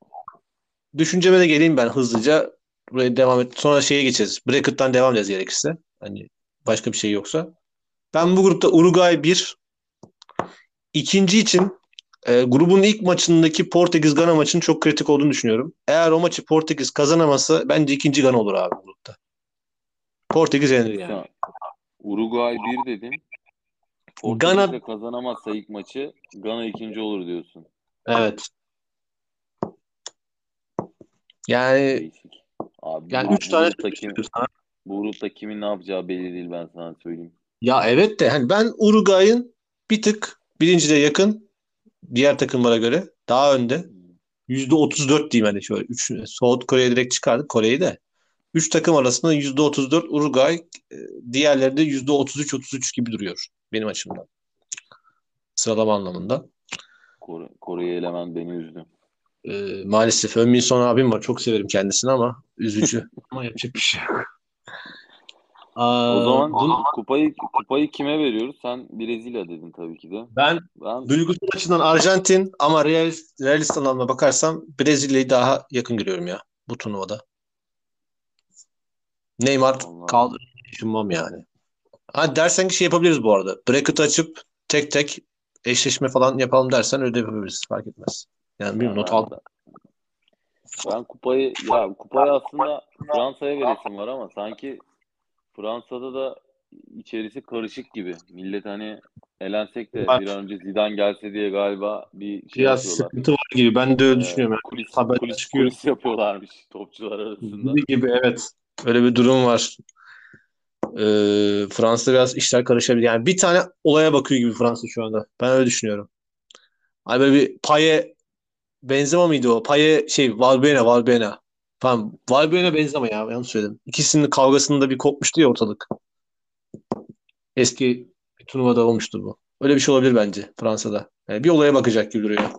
düşünceme de geleyim ben hızlıca. Buraya devam et. Sonra şeye geçeceğiz. Bracket'tan devam edeceğiz gerekirse. Hani başka bir şey yoksa. Ben bu grupta Uruguay 1 ikinci için e, grubun ilk maçındaki Portekiz-Gana maçının çok kritik olduğunu düşünüyorum. Eğer o maçı Portekiz kazanamazsa bence ikinci Gana olur abi grupta. Portekiz yenir yani. Uruguay 1 dedin. Gana- Portekiz'de kazanamazsa ilk maçı Gana ikinci olur diyorsun. Evet. Yani Değişik. Abi yani bu, 3 tane kim, bu grupta kimin ne yapacağı belli değil ben sana söyleyeyim. Ya evet de hani ben Uruguay'ın bir tık birinciliğe yakın diğer takımlara göre daha önde. %34 diyeyim hani şöyle. Üç, South Kore'ye direkt çıkardık Kore'yi de. 3 takım arasında %34 Uruguay, e, diğerleri de %33-33 gibi duruyor benim açımdan. Sıralama anlamında. Kore, Kore'yi elemen beni üzdü. E, maalesef Önmin Son abim var. Çok severim kendisini ama üzücü. <laughs> ama yapacak bir şey yok. Aa, O zaman bunu- kupayı kupayı kime veriyoruz? Sen Brezilya dedin tabii ki de. ben Ben Duygusal açıdan Arjantin ama realist, realist anlamda bakarsam Brezilya'yı daha yakın görüyorum ya bu turnuvada. Neymar kaldı düşünmem yani. Ha dersen ki şey yapabiliriz bu arada. Bracket açıp tek tek eşleşme falan yapalım dersen öyle de yapabiliriz. Fark etmez. Yani bilmiyorum not al. Ben, ben kupayı ya kupayı aslında Fransa'ya veresim var ama sanki Fransa'da da içerisi karışık gibi. Millet hani elensek de bir an önce Zidane gelse diye galiba bir şey Biraz yapıyorlar. sıkıntı var gibi. Ben de öyle Ee, düşünüyorum. Yani. kulis, Haberler kulis, çıkıyor. kulis yapıyorlarmış topçular arasında. Gibi evet. Öyle bir durum var. Ee, Fransa biraz işler karışabilir. Yani bir tane olaya bakıyor gibi Fransa şu anda. Ben öyle düşünüyorum. Hani böyle bir Paye Benzema mıydı o? Paye şey Valbuena Valbuena. Tamam. Valbuena Benzema ya. Yanlış söyledim. İkisinin kavgasında bir kopmuştu ya ortalık. Eski bir turnuvada olmuştu bu. Öyle bir şey olabilir bence Fransa'da. Yani bir olaya bakacak gibi duruyor.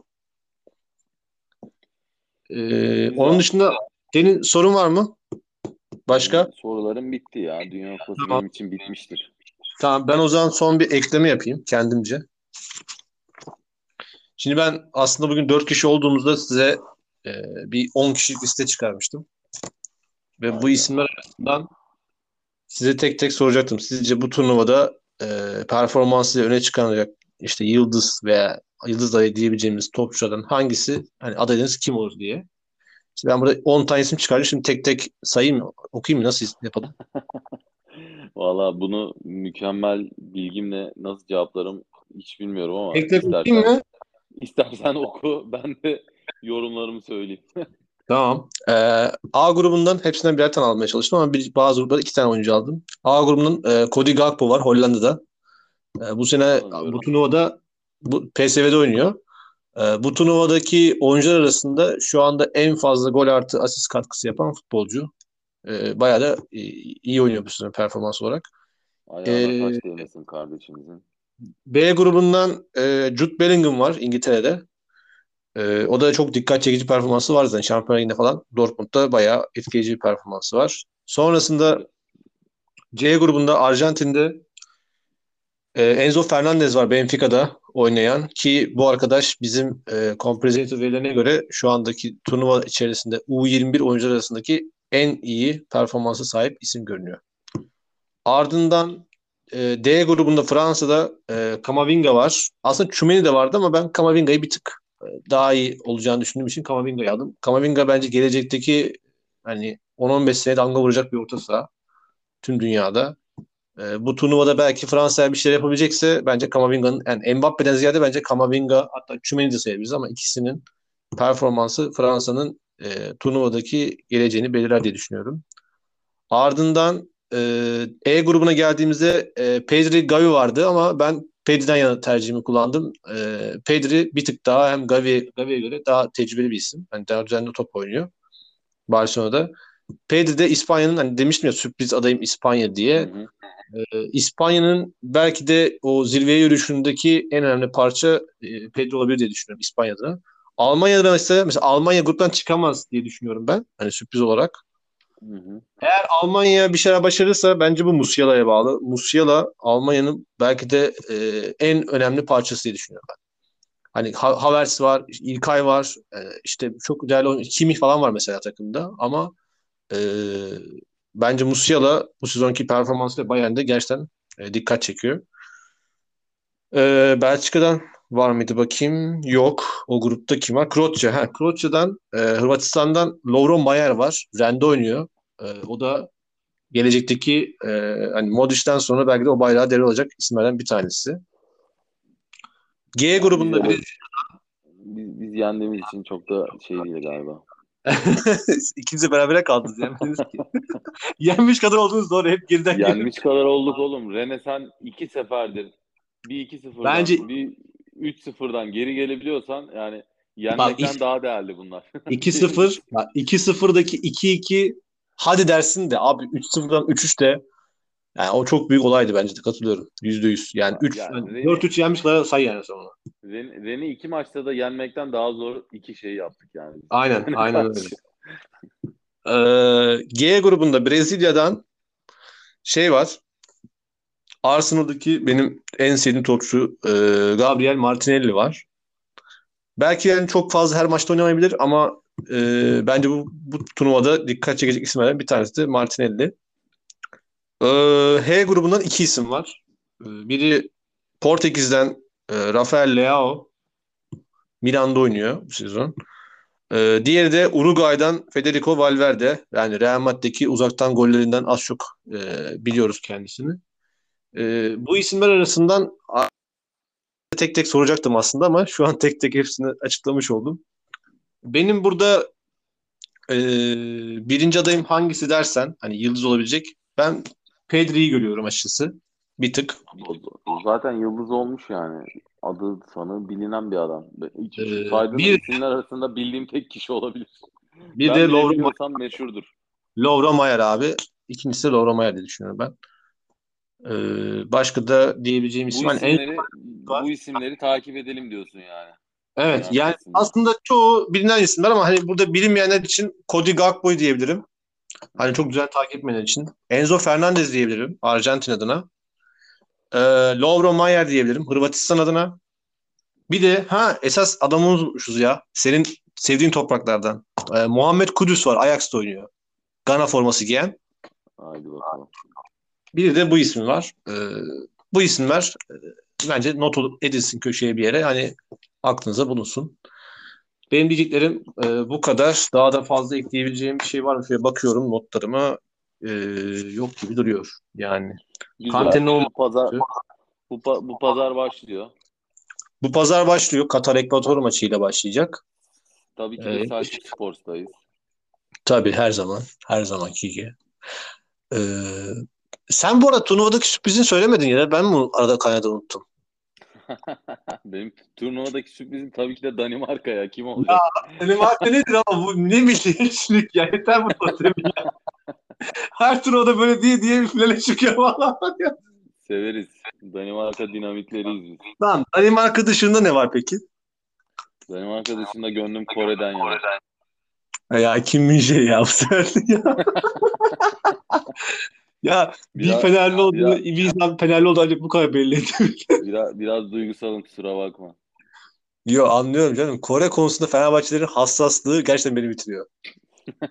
Ee, onun dışında senin sorun var mı? Başka? Sorularım bitti ya. Dünya Kupası Tamam. benim için bitmiştir. Tamam ben o zaman son bir ekleme yapayım kendimce. Şimdi ben aslında bugün 4 kişi olduğumuzda size e, bir 10 kişilik liste çıkarmıştım. Ve bu isimler arasından size tek tek soracaktım. Sizce bu turnuvada e, performansıyla öne çıkaracak işte yıldız veya yıldız adayı diyebileceğimiz topçulardan hangisi hani adayınız kim olur diye. Şimdi ben burada 10 tane isim çıkardım. Şimdi tek tek sayayım mı? Okuyayım mı? Nasıl yapalım? <laughs> Valla bunu mükemmel bilgimle nasıl cevaplarım hiç bilmiyorum ama Tek tek istersen, okuyayım mı? istersen oku <laughs> ben de yorumlarımı söyleyeyim. <laughs> Tamam. Ee, A grubundan hepsinden birer tane almaya çalıştım ama bir, bazı gruplarda iki tane oyuncu aldım. A grubundan e, Cody Gakpo var Hollanda'da. E, bu sene Tanıyorum. bu turnuvada bu PSV'de oynuyor. E, bu turnuvadaki oyuncular arasında şu anda en fazla gol artı asist katkısı yapan futbolcu. E, bayağı da e, iyi oynuyor bu sene performans olarak. Ayağına Ee, taş değmesin kardeşimizin. B grubundan e, Jude Bellingham var İngiltere'de. E, o da çok dikkat çekici performansı var zaten. Şampiyonlar Ligi'nde falan Dortmund'da bayağı etkileyici bir performansı var. Sonrasında C grubunda Arjantin'de Ee, Enzo Fernandez var Benfica'da oynayan ki bu arkadaş bizim e, Comprehensive verilerine göre şu andaki turnuva içerisinde U21 oyuncular arasındaki en iyi performansa sahip isim görünüyor. Ardından e, D grubunda Fransa'da e, Kamavinga var. Aslında Chumeni de vardı ama ben Kamavinga'yı bir tık e, daha iyi olacağını düşündüğüm için Kamavinga'yı aldım. Kamavinga bence gelecekteki hani 10-15 sene damga vuracak bir orta saha tüm dünyada. E, bu turnuvada belki Fransa'ya bir şeyler yapabilecekse bence Kamavinga'nın yani Mbappe'den ziyade bence Kamavinga hatta Chumeni de sayabiliriz ama ikisinin performansı Fransa'nın e, turnuvadaki geleceğini belirler diye düşünüyorum. Ardından e, E grubuna geldiğimizde e, Pedri Gavi vardı ama ben Pedri'den yana tercihimi kullandım. E, Pedri bir tık daha hem Gavi, Gavi'ye göre daha tecrübeli bir isim. Hani daha düzenli top oynuyor Barcelona'da. Pedri de İspanya'nın hani demiştim ya sürpriz adayım İspanya diye. Hı hı. Ee, İspanya'nın belki de o zirveye yürüyüşündeki en önemli parça e, Pedro olabilir diye düşünüyorum İspanya'da. Almanya'da mesela, mesela Almanya gruptan çıkamaz diye düşünüyorum ben. Hani sürpriz olarak. Hı hı. Eğer Almanya bir şeyler başarırsa bence bu Musiala'ya bağlı. Musiala Almanya'nın belki de e, en önemli parçası diye düşünüyorum ben. Hani Havertz var, İlkay var, e, işte çok değerli Kimi falan var mesela takımda ama e, bence Musiala bu sezonki performansıyla Bayern'de gerçekten e, dikkat çekiyor. E, Belçika'dan var mıydı bakayım? Yok. O grupta kim var? Kroatya. Ha, Kroatya'dan e, Hırvatistan'dan Lovro Mayer var. Rende oynuyor. E, o da gelecekteki e, hani Modric'ten sonra belki de o bayrağı devralacak isimlerden bir tanesi. G grubunda bir biz, biz yendiğimiz için çok da şey değil galiba. <laughs> İkiniz de berabere kaldınız. Yemediniz ki. <laughs> Yenmiş kadar oldunuz doğru. Hep geriden Yenmiş kadar olduk oğlum. Rene sen iki seferdir bir iki sıfırdan Bence... bir üç sıfırdan geri gelebiliyorsan yani yenmekten Bak, daha değerli bunlar. 2-0 2-0'daki 2-2 hadi dersin de abi 3-0'dan 3-3 de yani o çok büyük olaydı bence de katılıyorum. %100. Yani 3 yani, yani 4-3 yenmiş kadar say yani sonra. Ren, Ren'i iki maçta da yenmekten daha zor iki şey yaptık yani. Aynen, <laughs> aynen öyle. ee, G grubunda Brezilya'dan şey var. Arsenal'daki benim en sevdiğim topçu e, Gabriel Martinelli var. Belki yani çok fazla her maçta oynamayabilir ama e, bence bu, bu turnuvada dikkat çekecek isimlerden bir tanesi de Martinelli. E, H grubundan iki isim var. E, biri Portekiz'den e, Rafael Leao Milan'da oynuyor bu sezon. E, diğeri de Uruguay'dan Federico Valverde. Yani Real Madrid'deki uzaktan gollerinden az çok e, biliyoruz kendisini. Bu isimler arasından tek tek soracaktım aslında ama şu an tek tek hepsini açıklamış oldum. Benim burada e, birinci adayım hangisi dersen hani yıldız olabilecek ben Pedri'yi görüyorum açıkçası. Bir tık. Zaten yıldız olmuş yani. Adı sanı bilinen bir adam. Hiç ee, saydığın bir, isimler arasında bildiğim tek kişi olabilir. Bir ben de Lovro meşhurdur. Lovro Mayer abi. İkincisi de Lovro Mayer diye düşünüyorum ben. Ee, başka da diyebileceğim isim. Bu isimleri, en... bu isimleri takip edelim diyorsun yani. Evet yani, yani aslında çoğu bilinen isimler ama hani burada bilinmeyenler için Cody Gakpo diyebilirim. Hani çok güzel takip etmeyenler için. Enzo Fernandez diyebilirim Arjantin adına. Ee, Lovro Mayer diyebilirim Hırvatistan adına. Bir de ha esas adamımız unutmuşuz ya. Senin sevdiğin topraklardan. Ee, Muhammed Kudüs var. Ajax'ta oynuyor. Gana forması giyen. Haydi bakalım. Bir de bu isim var. Ee, bu isimler e, bence not edilsin köşeye bir yere. Hani aklınıza bulunsun. Benim diyeceklerim e, bu kadar. Daha da fazla ekleyebileceğim bir şey var mı? Şöyle bakıyorum notlarıma. E, yok gibi duruyor. Yani. Kante'nin bu pazar bu, bu pazar başlıyor. Bu pazar başlıyor. Katar Ekvator maçıyla başlayacak. Tabii ki de ee, Sports'tayız. Tabii her zaman. Her zamanki gibi. Ee, sen bu arada turnuvadaki sürprizini söylemedin ya. Ben mi arada kaynadı unuttum? <laughs> Benim turnuvadaki sürprizim tabii ki de Danimarka ya. Kim olacak? Ya Danimarka nedir ama bu ne milliyetçilik ya. Yeter bu totem ya. <laughs> Her turnuvada böyle diye diye bir finale çıkıyor valla. Severiz. Danimarka dinamitleriyiz biz. Tamam. Danimarka dışında ne var peki? Danimarka dışında gönlüm Kore'den yana. Ya Kim Min ya bu sefer ya. <laughs> Ya bir Biraz, Fenerli oldu, biraz, bir insan Fenerli oldu ancak bu kadar belli ediyor. <laughs> biraz, biraz duygusalım kusura bakma. Yo anlıyorum canım. Kore konusunda Fenerbahçelerin hassaslığı gerçekten beni bitiriyor. <laughs>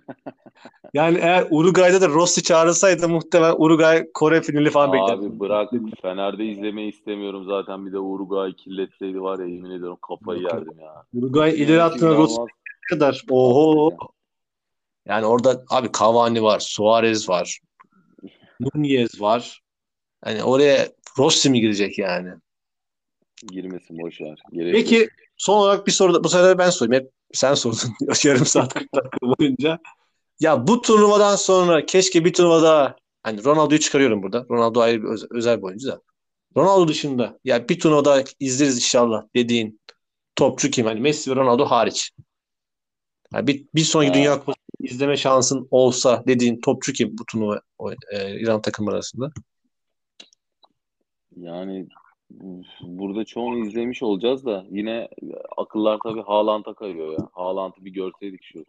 Yani eğer Uruguay'da da Rossi çağrılsaydı muhtemelen Uruguay Kore finali falan beklerdim. Abi bırak Fener'de izlemeyi istemiyorum zaten bir de Uruguay kirletseydi var ya yemin ediyorum kafayı yerdim ya. Uruguay ileri Yani attığında Rossi inanılmaz kadar. Oho. Yani orada abi Cavani var, Suarez var, Nunez var. Hani oraya Rossi mi girecek yani? Girmesin boş ver. Gerek yok. Peki son olarak bir soru da bu sefer ben sorayım. Hep sen sordun <laughs> yarım saat 40 dakika boyunca. Ya bu turnuvadan sonra keşke bir turnuva daha hani Ronaldo'yu çıkarıyorum burada. Ronaldo ayrı bir öz- özel bir oyuncu da. Ronaldo dışında ya bir turnuva daha izleriz inşallah dediğin topçu kim? Hani Messi ve Ronaldo hariç. Yani bir, bir sonraki Ha. Dünya Kupası izleme şansın olsa dediğin topçu kim bu turnuva o, e, İran takım arasında? Yani bu- burada çoğunu izlemiş olacağız da yine akıllar tabii Haaland'a kayıyor ya. Haaland'ı bir görseydik şu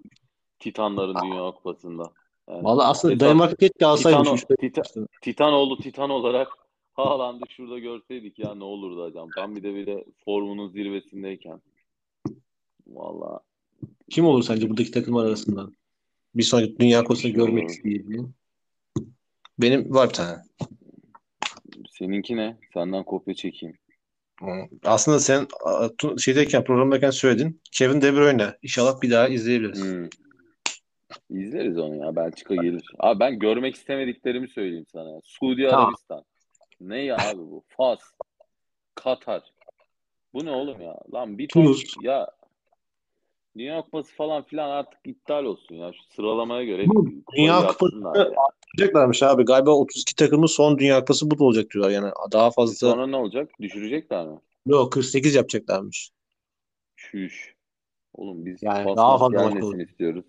Titanların Dünya Kupası'nda. Yani Vallahi aslında esas Danimarka keşke alsaymış. Titan, beş Titan, Titan olarak Haaland'ı şurada görseydik ya ne olurdu hocam. Tam bir de bir de formunun zirvesindeyken. Vallahi Kim olur sence buradaki takımlar arasından? Bir sonraki Dünya Kupası'nı görmek olur? istediğin. Benim var bir tane. seninki ne? Senden kopya çekeyim. Aslında sen şeydeyken programdayken söyledin. Kevin De Bruyne. İnşallah bir daha izleyebiliriz. Hmm. İzleriz onu ya. Belçika gelir. Abi ben görmek istemediklerimi söyleyeyim sana. Suudi Tamam. Arabistan. Ne ya abi bu? Fas. Katar. Bu ne oğlum ya? Lan bir ton Tunus. ya Dünya Kupası falan filan artık iptal olsun ya. Şu sıralamaya göre Bu Dünya Kupası- ya. Yapacaklarmış abi. Galiba 32 takımın son Dünya Kupası bu da olacak diyorlar. Yani daha fazla Sonra ne olacak? Düşürecekler mi? yok 48 yapacaklarmış. Şüş. Oğlum biz Yani daha fazla maç gelmesin olur. istiyoruz.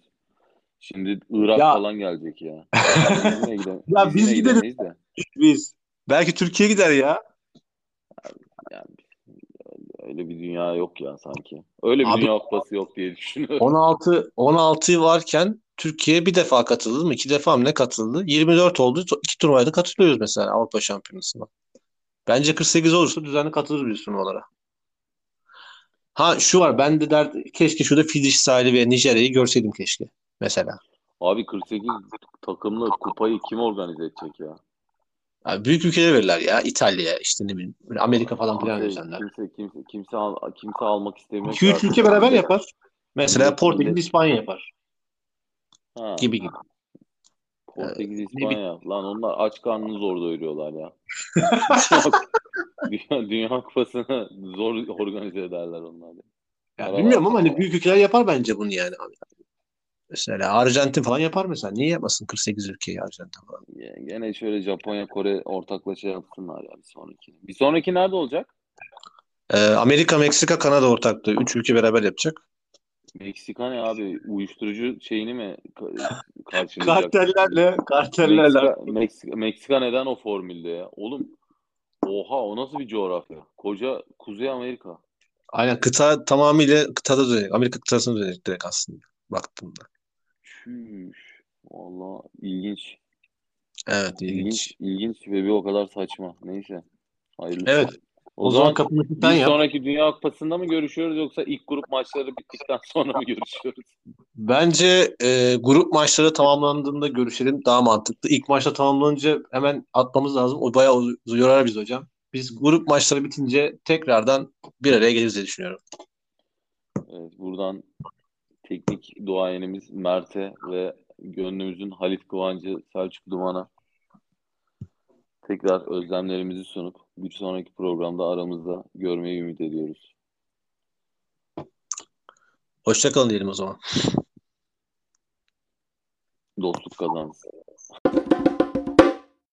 Şimdi Irak Ya- falan gelecek ya. <laughs> Ya biz gidemeyiz de. Biz. Belki Türkiye gider ya. Yani öyle bir dünya yok ya sanki. Öyle bir Abi- dünya kupası yok diye düşünüyorum. 16 16 varken Türkiye bir defa katıldı mı? İki defa mı ne katıldı? 24 oldu. İki turnuvaya da katılıyoruz mesela Avrupa Şampiyonası'na. Bence 48 olursa düzenli katılırız biz turnuvalara. Ha şu var. Ben de der keşke şurada Fiji sahili ve Nijerya'yı görseydim keşke. Mesela. Abi 48 takımlı kupayı kim organize edecek ya? Abi büyük ülkelere verirler ya. İtalya işte ne bileyim. Amerika falan filan Kimse, verirler. kimse, kimse, kimse, al, kimse almak istemiyor. 2-3 ki ülke artık. beraber yapar. Mesela Portekiz, İspanya yapar. Ha, Gibi gibi. Portekiz, ne İspanya. Lan onlar aç karnını zor doyuruyorlar ya. <laughs> Dünya, Dünya Kupası'nı zor organize ederler onlar. Ya Araba- bilmiyorum ama hani büyük ülkeler yapar bence bunu yani abi. Mesela Arjantin falan yapar mesela. Niye yapmasın 48 ülkeyi Arjantin falan? Ya, Gene şöyle Japonya, Kore ortaklaşa yapsınlar ya bir sonraki. Bir sonraki nerede olacak? Ee, Amerika, Meksika, Kanada ortaklığı. Üç ülke beraber yapacak. Meksika ne abi? Uyuşturucu şeyini mi ka- karşılayacak? Kartellerle, kartellerle. Meksika, Meksika, Meksika neden o formülde ya? Oğlum oha o nasıl bir coğrafya? Koca Kuzey Amerika. Aynen kıta tamamıyla kıtada dönecek. Amerika kıtasına dönecek direkt aslında baktığımda. Çüş. Valla ilginç. Evet ilginç. İlginç, ilginç ve bir o kadar saçma. Neyse. Hayırlısı. Evet. O, O, zaman zaman kapını bir sen yap. sonraki Dünya Kupası'nda mı görüşüyoruz yoksa ilk grup maçları bittikten <laughs> sonra mı görüşüyoruz? Bence e, grup maçları tamamlandığında görüşelim daha mantıklı. İlk maçta tamamlanınca hemen atmamız lazım. O bayağı uz- yorar biz hocam. Biz grup maçları bitince tekrardan bir araya geliriz diye düşünüyorum. Evet, buradan teknik duayenimiz Mert'e ve gönlümüzün Halit Kıvancı Selçuk Duman'a tekrar özlemlerimizi sunup bir sonraki programda aramızda görmeyi ümit ediyoruz. Hoşçakalın diyelim o zaman. Dostluk kazansın.